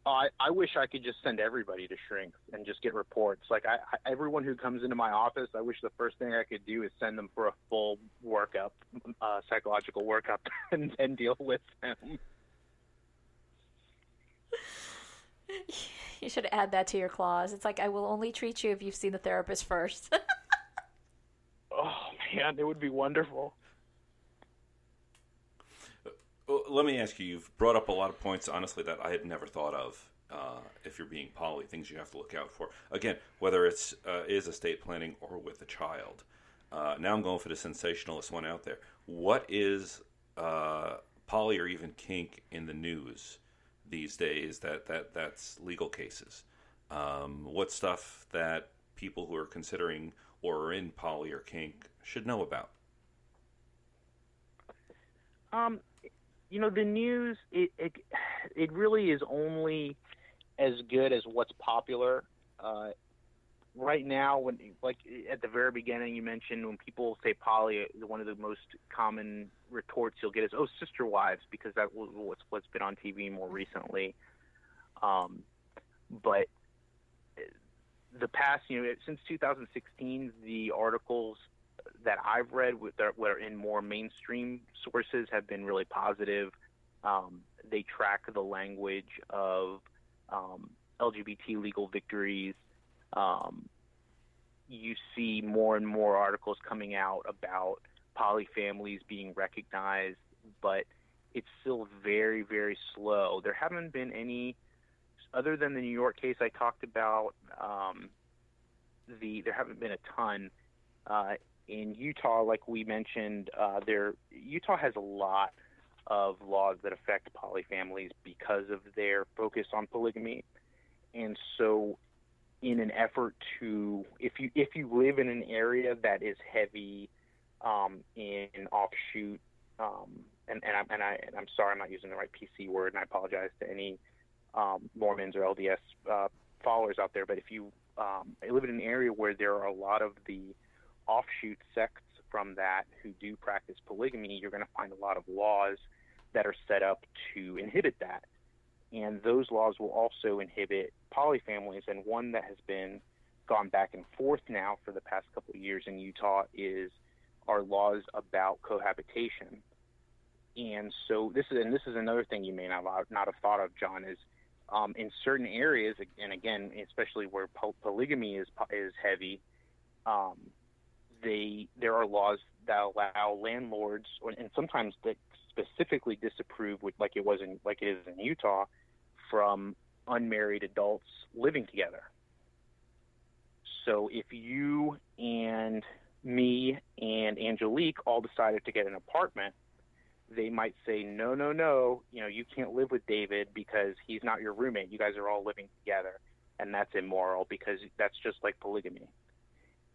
Oh, I, I wish I could just send everybody to shrink and just get reports. Like I, I, everyone who comes into my office, I wish the first thing I could do is send them for a full workup, uh, psychological workup, and then deal with them. You should add that to your clause. It's like I will only treat you if you've seen the therapist first. oh man, it would be wonderful. Well, let me ask you. You've brought up a lot of points, honestly, that I had never thought of. Uh, if you're being poly, things you have to look out for. Again, whether it's uh, is estate planning or with a child. Uh, now I'm going for the sensationalist one out there. What is uh, poly or even kink in the news these days? That that that's legal cases. Um, what stuff that people who are considering or are in poly or kink should know about? Um, you know, the news it, it it really is only as good as what's popular. Uh, right now, when like at the very beginning, you mentioned when people say poly, one of the most common retorts you'll get is "oh, sister wives," because that was what's what's been on TV more recently. Um, but the past, you know, since 2016, the articles that I've read that were in more mainstream sources have been really positive. Um, they track the language of um, LGBT legal victories. Um, you see more and more articles coming out about poly families being recognized, but it's still very, very slow. There haven't been any, other than the New York case I talked about. Um, the there haven't been a ton. Uh, in Utah, like we mentioned, uh, there Utah has a lot of laws that affect poly families because of their focus on polygamy, and so in an effort to if you if you live in an area that is heavy um, in offshoot um, and and, I, and I and I'm sorry I'm not using the right PC word and I apologize to any um, Mormons or LDS uh, followers out there but if you um, live in an area where there are a lot of the offshoot sects from that who do practice polygamy you're going to find a lot of laws that are set up to inhibit that and those laws will also inhibit polyfamilies. And one that has been gone back and forth now for the past couple of years in Utah is our laws about cohabitation. And so this is and this is another thing you may not not have thought of, John, is um, in certain areas, and again, especially where po- polygamy is is heavy, um, they there are laws that allow landlords, and sometimes that specifically disapprove, like it was in like it is in Utah, from unmarried adults living together. So if you and me and Angelique all decided to get an apartment, they might say, no, no, no, you know, you can't live with David because he's not your roommate. You guys are all living together. And that's immoral because that's just like polygamy.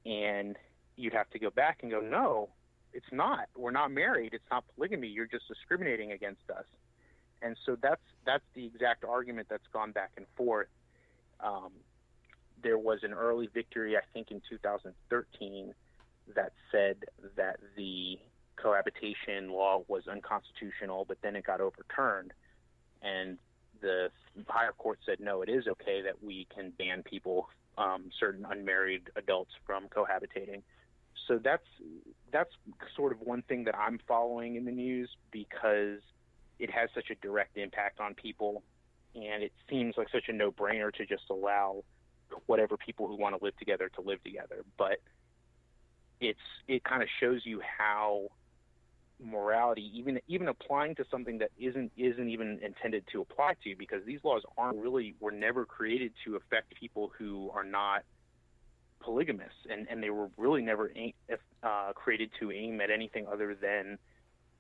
And you'd have to go back and go, no, it's not. We're not married. It's not polygamy. You're just discriminating against us and so that's that's the exact argument that's gone back and forth. Um, there was an early victory, I think, in 2013 that said that the cohabitation law was unconstitutional, but then it got overturned, and the higher court said no, it is okay that we can ban people, um, certain unmarried adults, from cohabitating. So that's that's sort of one thing that I'm following in the news because it has such a direct impact on people, and it seems like such a no-brainer to just allow whatever people who want to live together to live together. But it's it kind of shows you how morality, even even applying to something that isn't isn't even intended to apply to, because these laws aren't really were never created to affect people who are not polygamous, and and they were really never uh, created to aim at anything other than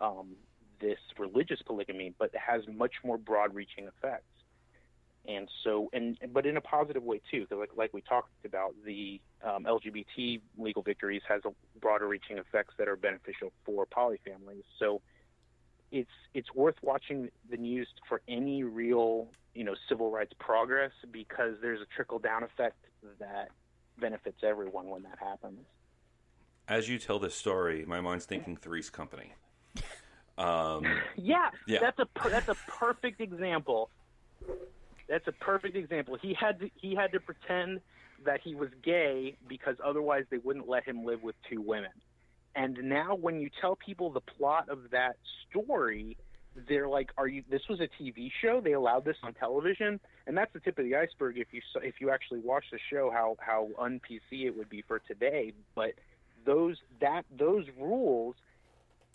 um, this religious polygamy, but it has much more broad-reaching effects. And so, and but in a positive way too, because like like we talked about, the um, LGBT legal victories has a broader-reaching effects that are beneficial for poly families. So, it's it's worth watching the news for any real you know civil rights progress because there's a trickle down effect that benefits everyone when that happens. As you tell this story, my mind's thinking Three's Company. Um, yeah, yeah, that's a that's a perfect example. That's a perfect example. He had to, he had to pretend that he was gay because otherwise they wouldn't let him live with two women. And now when you tell people the plot of that story, they're like, "Are you? This was a TV show. They allowed this on television." And that's the tip of the iceberg. If you if you actually watch the show, how how un PC it would be for today. But those that those rules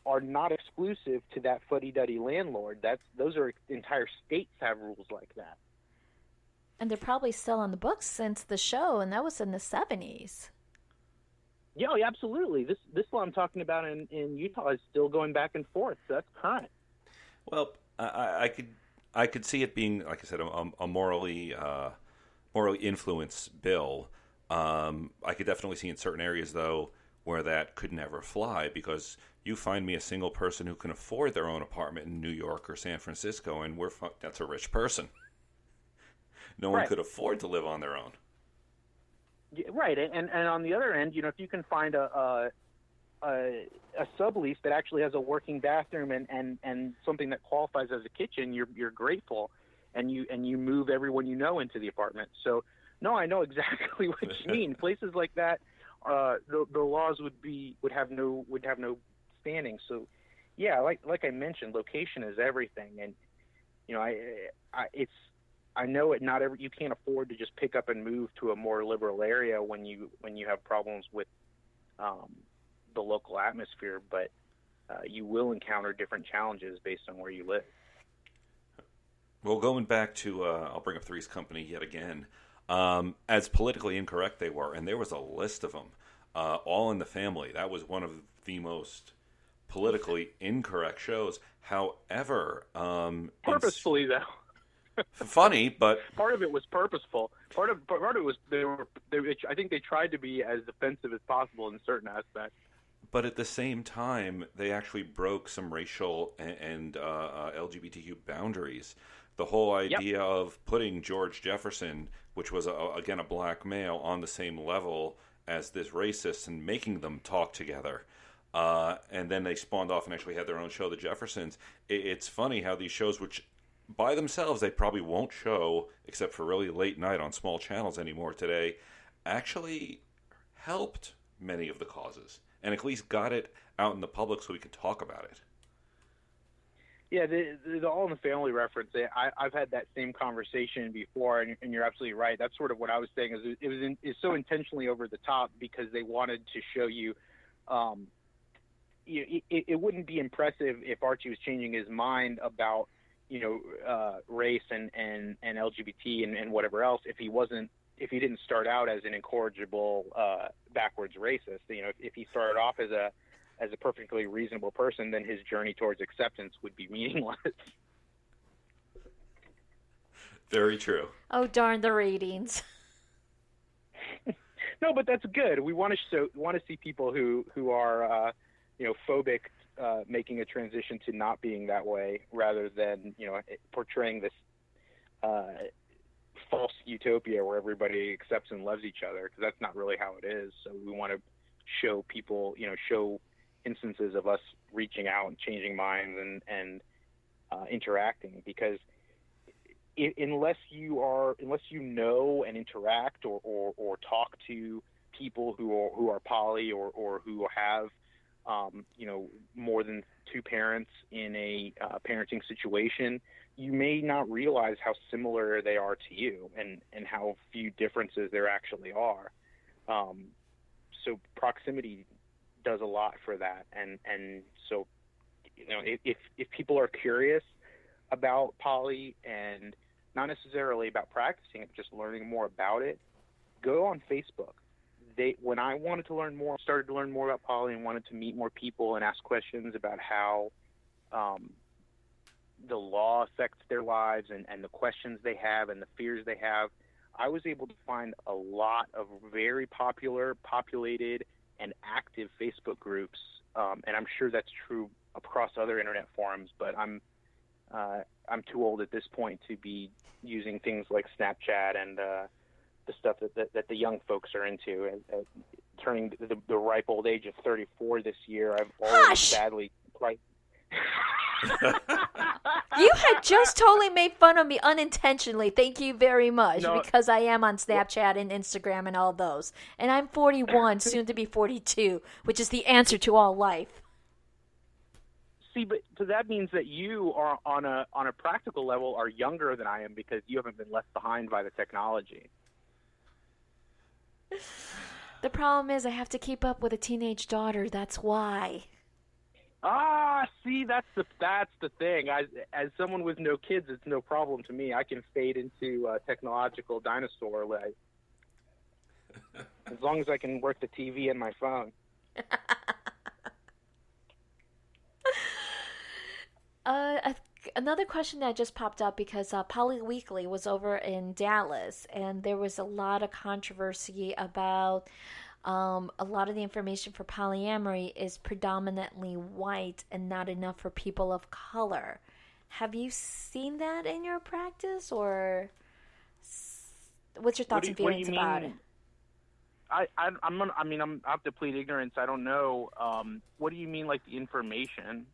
are not exclusive to that fuddy duddy landlord. That's those are entire states have rules like that. And they're probably still on the books since the show, and that was in the seventies. Yeah, oh, yeah, absolutely. This this law I'm talking about in, in Utah is still going back and forth. So that's current. Well, I, I could I could see it being, like I said, a, a morally uh, morally influenced bill. Um, I could definitely see in certain areas though where that could never fly because you find me a single person who can afford their own apartment in New York or San Francisco, and we're that's a rich person. No one could afford to live on their own. Yeah, right, and and on the other end, you know, if you can find a a, a, a sublease that actually has a working bathroom and, and, and something that qualifies as a kitchen, you're you're grateful, and you and you move everyone you know into the apartment. So no, I know exactly what you mean. Places like that, uh, the the laws would be would have no would have no standing. So yeah, like like I mentioned, location is everything, and you know, I, I it's I know it not every you can't afford to just pick up and move to a more liberal area when you when you have problems with um, the local atmosphere, but uh, you will encounter different challenges based on where you live. Well, going back to, uh, I'll bring up Three's Company yet again. Um, as politically incorrect they were, and there was a list of them, uh, all in the family. That was one of the most politically incorrect shows. However, um, in- Purposefully, though, funny, but part of it was purposeful. Part of part of it was they were. They, I think they tried to be as defensive as possible in certain aspects. But at the same time, they actually broke some racial and, and uh, uh, LGBTQ boundaries. The whole idea of putting George Jefferson, which was a, again a black male, on the same level as this racist and making them talk together. Uh, and then they spawned off and actually had their own show, The Jeffersons. It, it's funny how these shows, which by themselves they probably won't show except for really late night on small channels anymore today, actually helped many of the causes and at least got it out in the public so we could talk about it. Yeah, the, the, All in the Family reference. I, I've had that same conversation before, and, and you're absolutely right. That's sort of what I was saying. Is it, it was in, it's so intentionally over the top because they wanted to show you. Um, you it, it wouldn't be impressive if Archie was changing his mind about you know uh, race and and and LGBT and, and whatever else if he wasn't if he didn't start out as an incorrigible uh, backwards racist. You know, if, if he started off as a as a perfectly reasonable person, then his journey towards acceptance would be meaningless. Very true. Oh darn the ratings. no, but that's good. We want to show, want to see people who who are uh, you know phobic uh, making a transition to not being that way, rather than you know portraying this uh, false utopia where everybody accepts and loves each other, because that's not really how it is. So we want to show people, you know, show instances of us reaching out and changing minds and and uh, interacting because i unless you are unless you know and interact or, or, or talk to people who are who are poly or, or who have um, you know more than two parents in a uh, parenting situation, you may not realize how similar they are to you and and how few differences there actually are. Um, so proximity does a lot for that, and and so you know if if people are curious about poly and not necessarily about practicing it, just learning more about it, go on Facebook. They, when I wanted to learn more, started to learn more about poly and wanted to meet more people and ask questions about how um, the law affects their lives and, and the questions they have and the fears they have, I was able to find a lot of very popular, populated, and active Facebook groups. Um, and I'm sure that's true across other internet forums, but I'm uh, I'm too old at this point to be using things like Snapchat and uh, the stuff that, that, that the young folks are into. And, uh, turning the, the ripe old age of 34 this year, I've already Hush! sadly quite You had just totally made fun of me unintentionally. Thank you very much No. because I am on Snapchat and Instagram and all those. And I'm 41, soon to be 42, which is the answer to all life. See, but so that means that you are on a on a practical level are younger than I am because you haven't been left behind by the technology. The problem is I have to keep up with a teenage daughter. That's why. Ah, see, that's the that's the thing. As as someone with no kids, it's no problem to me. I can fade into uh, technological dinosaur life as long as I can work the TV and my phone. Uh, a- another question that just popped up because uh, Poly Weekly was over in Dallas, and there was a lot of controversy about um, a lot of the information for polyamory is predominantly white and not enough for people of color. Have you seen that in your practice, or what's your thoughts and you- do feelings about it? I, I I'm gonna, I mean I'm I have to plead ignorance. I don't know. Um, what do you mean like the information?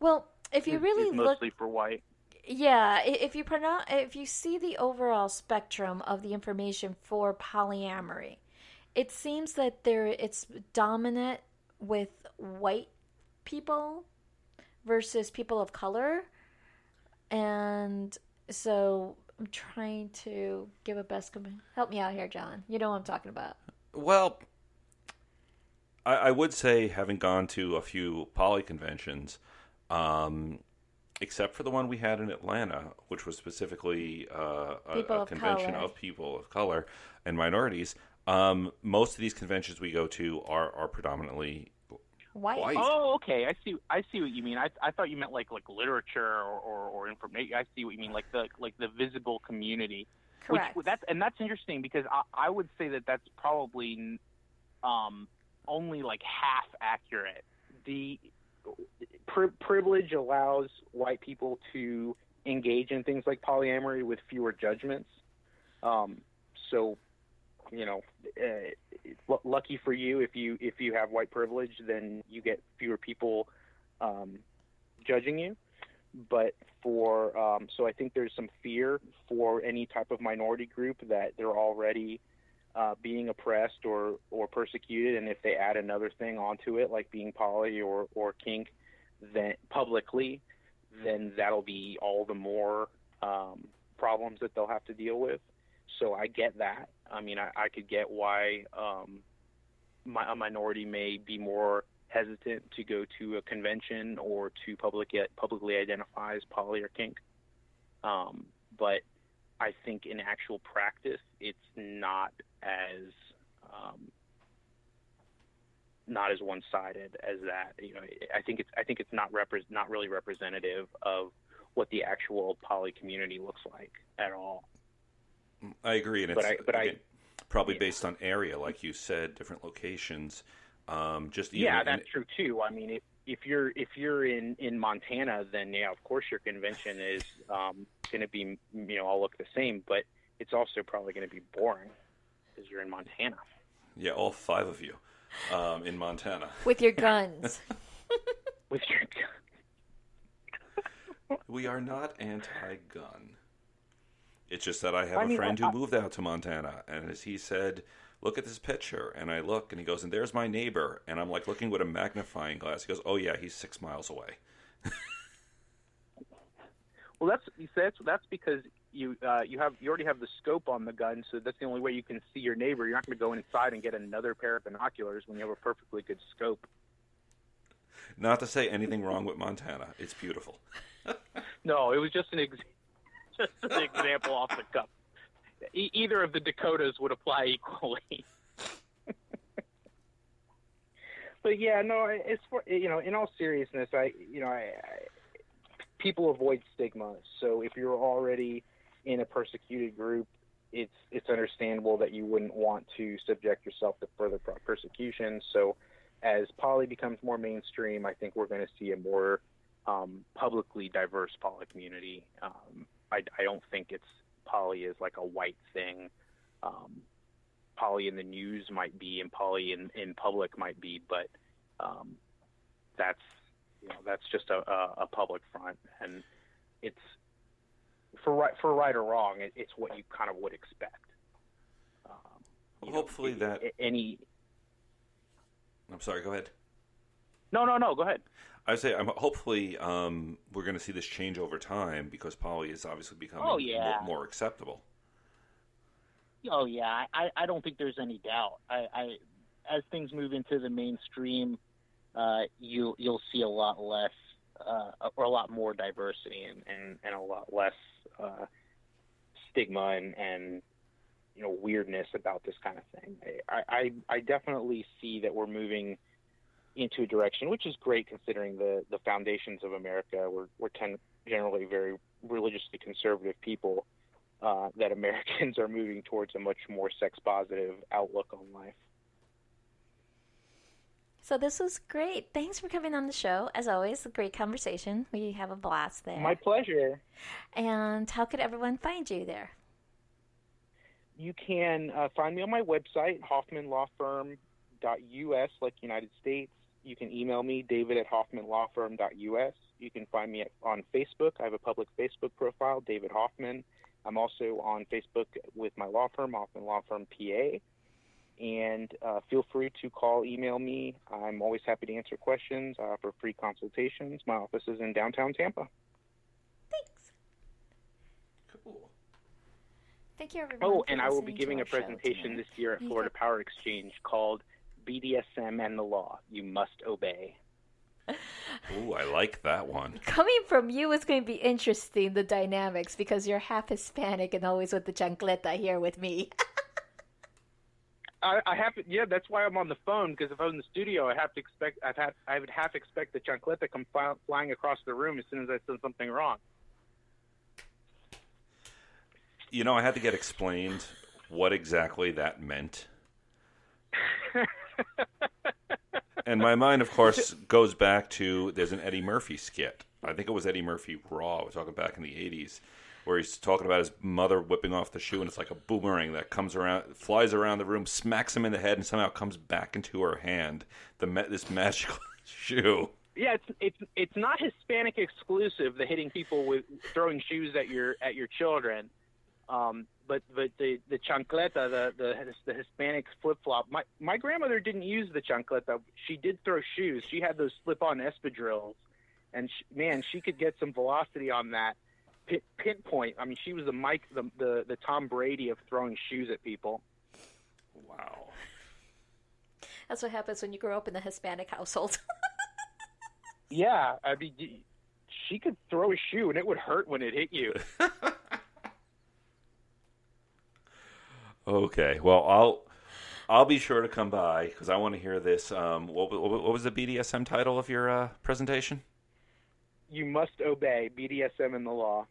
Well, if you is- really is look mostly for white. Yeah, if you pronounce, if you see the overall spectrum of the information for polyamory, it seems that there it's dominant with white people versus people of color, and so I'm trying to give a best. Com- Help me out here, John. You know what I'm talking about. Well, I, I would say, having gone to a few poly conventions, um, except for the one we had in Atlanta, which was specifically uh, a, a convention color. of people of color and minorities, um, most of these conventions we go to are, are predominantly White. White. Oh, okay. I see. I see what you mean. I, I thought you meant like like literature or, or, or information. I see what you mean. Like the like the visible community. Correct. Which, that's and that's interesting because I, I would say that that's probably um, only like half accurate. The pri- privilege allows white people to engage in things like polyamory with fewer judgments. Um, so, you know, uh, lucky for you if you if you have white privilege, then you get fewer people um, judging you. But for um, so I think there's some fear for any type of minority group that they're already uh, being oppressed or or persecuted, and if they add another thing onto it, like being poly or or kink, then publicly, then that'll be all the more um, problems that they'll have to deal with. So I get that. I mean, I, I could get why um, my, a minority may be more hesitant to go to a convention or to public publicly identify as poly or kink. Um, but I think in actual practice, it's not as um, not as one-sided as that. You know, I think it's I think it's not repre- not really representative of what the actual poly community looks like at all. I agree, and it's I- but I- probably yeah. based on area, like you said, different locations. Um, just even Yeah, in- that's true too. I mean, if, if you're if you're in in Montana, then yeah, of course your convention is um, going to be you know all look the same, but it's also probably going to be boring because you're in Montana. yeah, all five of you um, in Montana. With your guns. With your guns. We are not anti-gun. It's just that I have I a mean, friend I- who moved out to Montana, and as he said, "Look at this picture," and I look, and he goes, "And there's my neighbor," and I'm like looking with a magnifying glass. He goes, "Oh yeah, he's six miles away." well, that's you say that's that's because you uh, you have you already have the scope on the gun, so that's the only way you can see your neighbor. You're not going to go inside and get another pair of binoculars when you have a perfectly good scope. Not to say anything wrong with Montana, it's beautiful. No, it was just an ex- just an example off the cuff. E- either of the Dakotas would apply equally. but yeah, no, it's for you know, in all seriousness, I you know, I, I people avoid stigma. So if you're already in a persecuted group, it's it's understandable that you wouldn't want to subject yourself to further persecution. So as poly becomes more mainstream, I think we're going to see a more um, publicly diverse poly community. Um, I, I don't think it's poly is like a white thing. Um, poly in the news might be, and poly in, in public might be, but um, that's You know, that's just a, a, a public front, and it's for right for right or wrong, it, it's what you kind of would expect. Um, Well, you know, hopefully that- any. I'm sorry. Go ahead. No, no, no. Go ahead. I say, I'm hopefully um, we're going to see this change over time because poly is obviously becoming Oh, yeah. more, more acceptable. Oh yeah, I, I don't think there's any doubt. I, I as things move into the mainstream, uh, you you'll see a lot less uh, or a lot more diversity and, and, and a lot less uh, stigma and, and you know weirdness about this kind of thing. I, I I definitely see that we're moving into a direction which is great considering the the foundations of America. We're we're ten, generally very religiously conservative people uh, that Americans are moving towards a much more sex positive outlook on life. So this was great. Thanks for coming on the show. As always, a great conversation. We have a blast there. My pleasure. And how could everyone find you there? You can uh, find me on my website, hoffmanlawfirm.us, like United States. You can email me, david at hoffmanlawfirm.us. You can find me at, on Facebook. I have a public Facebook profile, David Hoffman. I'm also on Facebook with my law firm, Hoffman Law Firm PA. And uh, feel free to call, email me. I'm always happy to answer questions. I offer free consultations. My office is in downtown Tampa. Thanks. Cool. Thank you, everyone. Oh, for and I will be giving a presentation this year at You Florida Power Exchange called BDSM and the Law. You must obey. Ooh, I like that one. Coming from you is going to be interesting, the dynamics, because you're half Hispanic and always with the chancleta here with me. I, I have to, yeah, that's why I'm on the phone because if I was in the studio, I have to expect, I've had, I would half expect the chancleta to come fly, flying across the room as soon as I said something wrong. You know, I had to get explained what exactly that meant. and my mind, of course, goes back to there's an Eddie Murphy skit. I think it was Eddie Murphy Raw. We're talking back in the 80s, where he's talking about his mother whipping off the shoe, and it's like a boomerang that comes around, flies around the room, smacks him in the head, and somehow comes back into her hand. The this magical shoe. Yeah, it's it's it's not Hispanic exclusive. The hitting people with throwing shoes at your at your children, um, but but the the chancleta, the the the Hispanic flip flop. My my grandmother didn't use the chancleta. She did throw shoes. She had those slip on espadrilles, and she, man, she could get some velocity on that. Pin, pinpoint. I mean, she was the Mike, the, the the Tom Brady of throwing shoes at people. Wow. That's what happens when you grow up in the Hispanic household. Yeah, I mean, she could throw a shoe and it would hurt when it hit you. Okay. Well, I'll I'll be sure to come by because I want to hear this. Um, what, what, what was the BDSM title of your uh, presentation? You must obey BDSM and the law.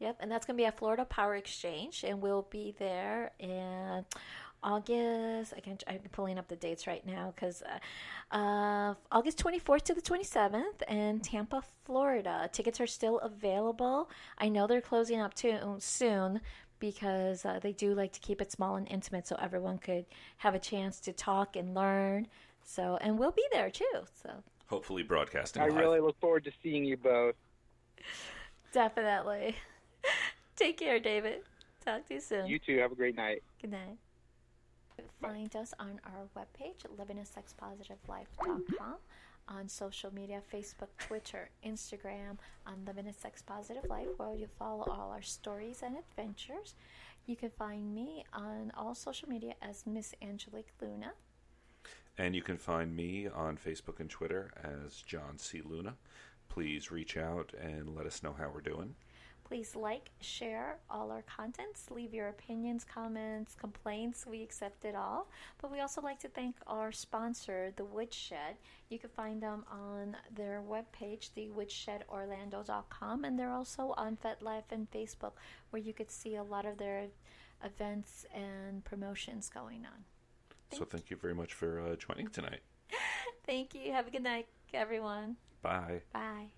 Yep, and that's going to be at Florida Power Exchange, and we'll be there in August. I can't. I'm pulling up the dates right now because uh, uh, August 24th to the 27th in Tampa, Florida. Tickets are still available. I know they're closing up too soon because uh, they do like to keep it small and intimate so everyone could have a chance to talk and learn. So, and we'll be there too. So, Hopefully, broadcasting. I live. really look forward to seeing you both. definitely. Take care, David. Talk to you soon. You too. Have a great night. Good night. Find us on our webpage, livingasexpositivelife.com, on social media Facebook, Twitter, Instagram, on Living a Sex Positive Life, where you follow all our stories and adventures. You can find me on all social media as Miss Angelique Luna. And you can find me on Facebook and Twitter as John C. Luna. Please reach out and let us know how we're doing. Please like, share all our contents, leave your opinions, comments, complaints. We accept it all. But we also like to thank our sponsor, The Woodshed. You can find them on their webpage, thewoodshed.orlando.com, and they're also on FetLife and Facebook, where you could see a lot of their events and promotions going on. so thank you very much for uh, joining tonight. Thank you. Have a good night, everyone. Bye. Bye.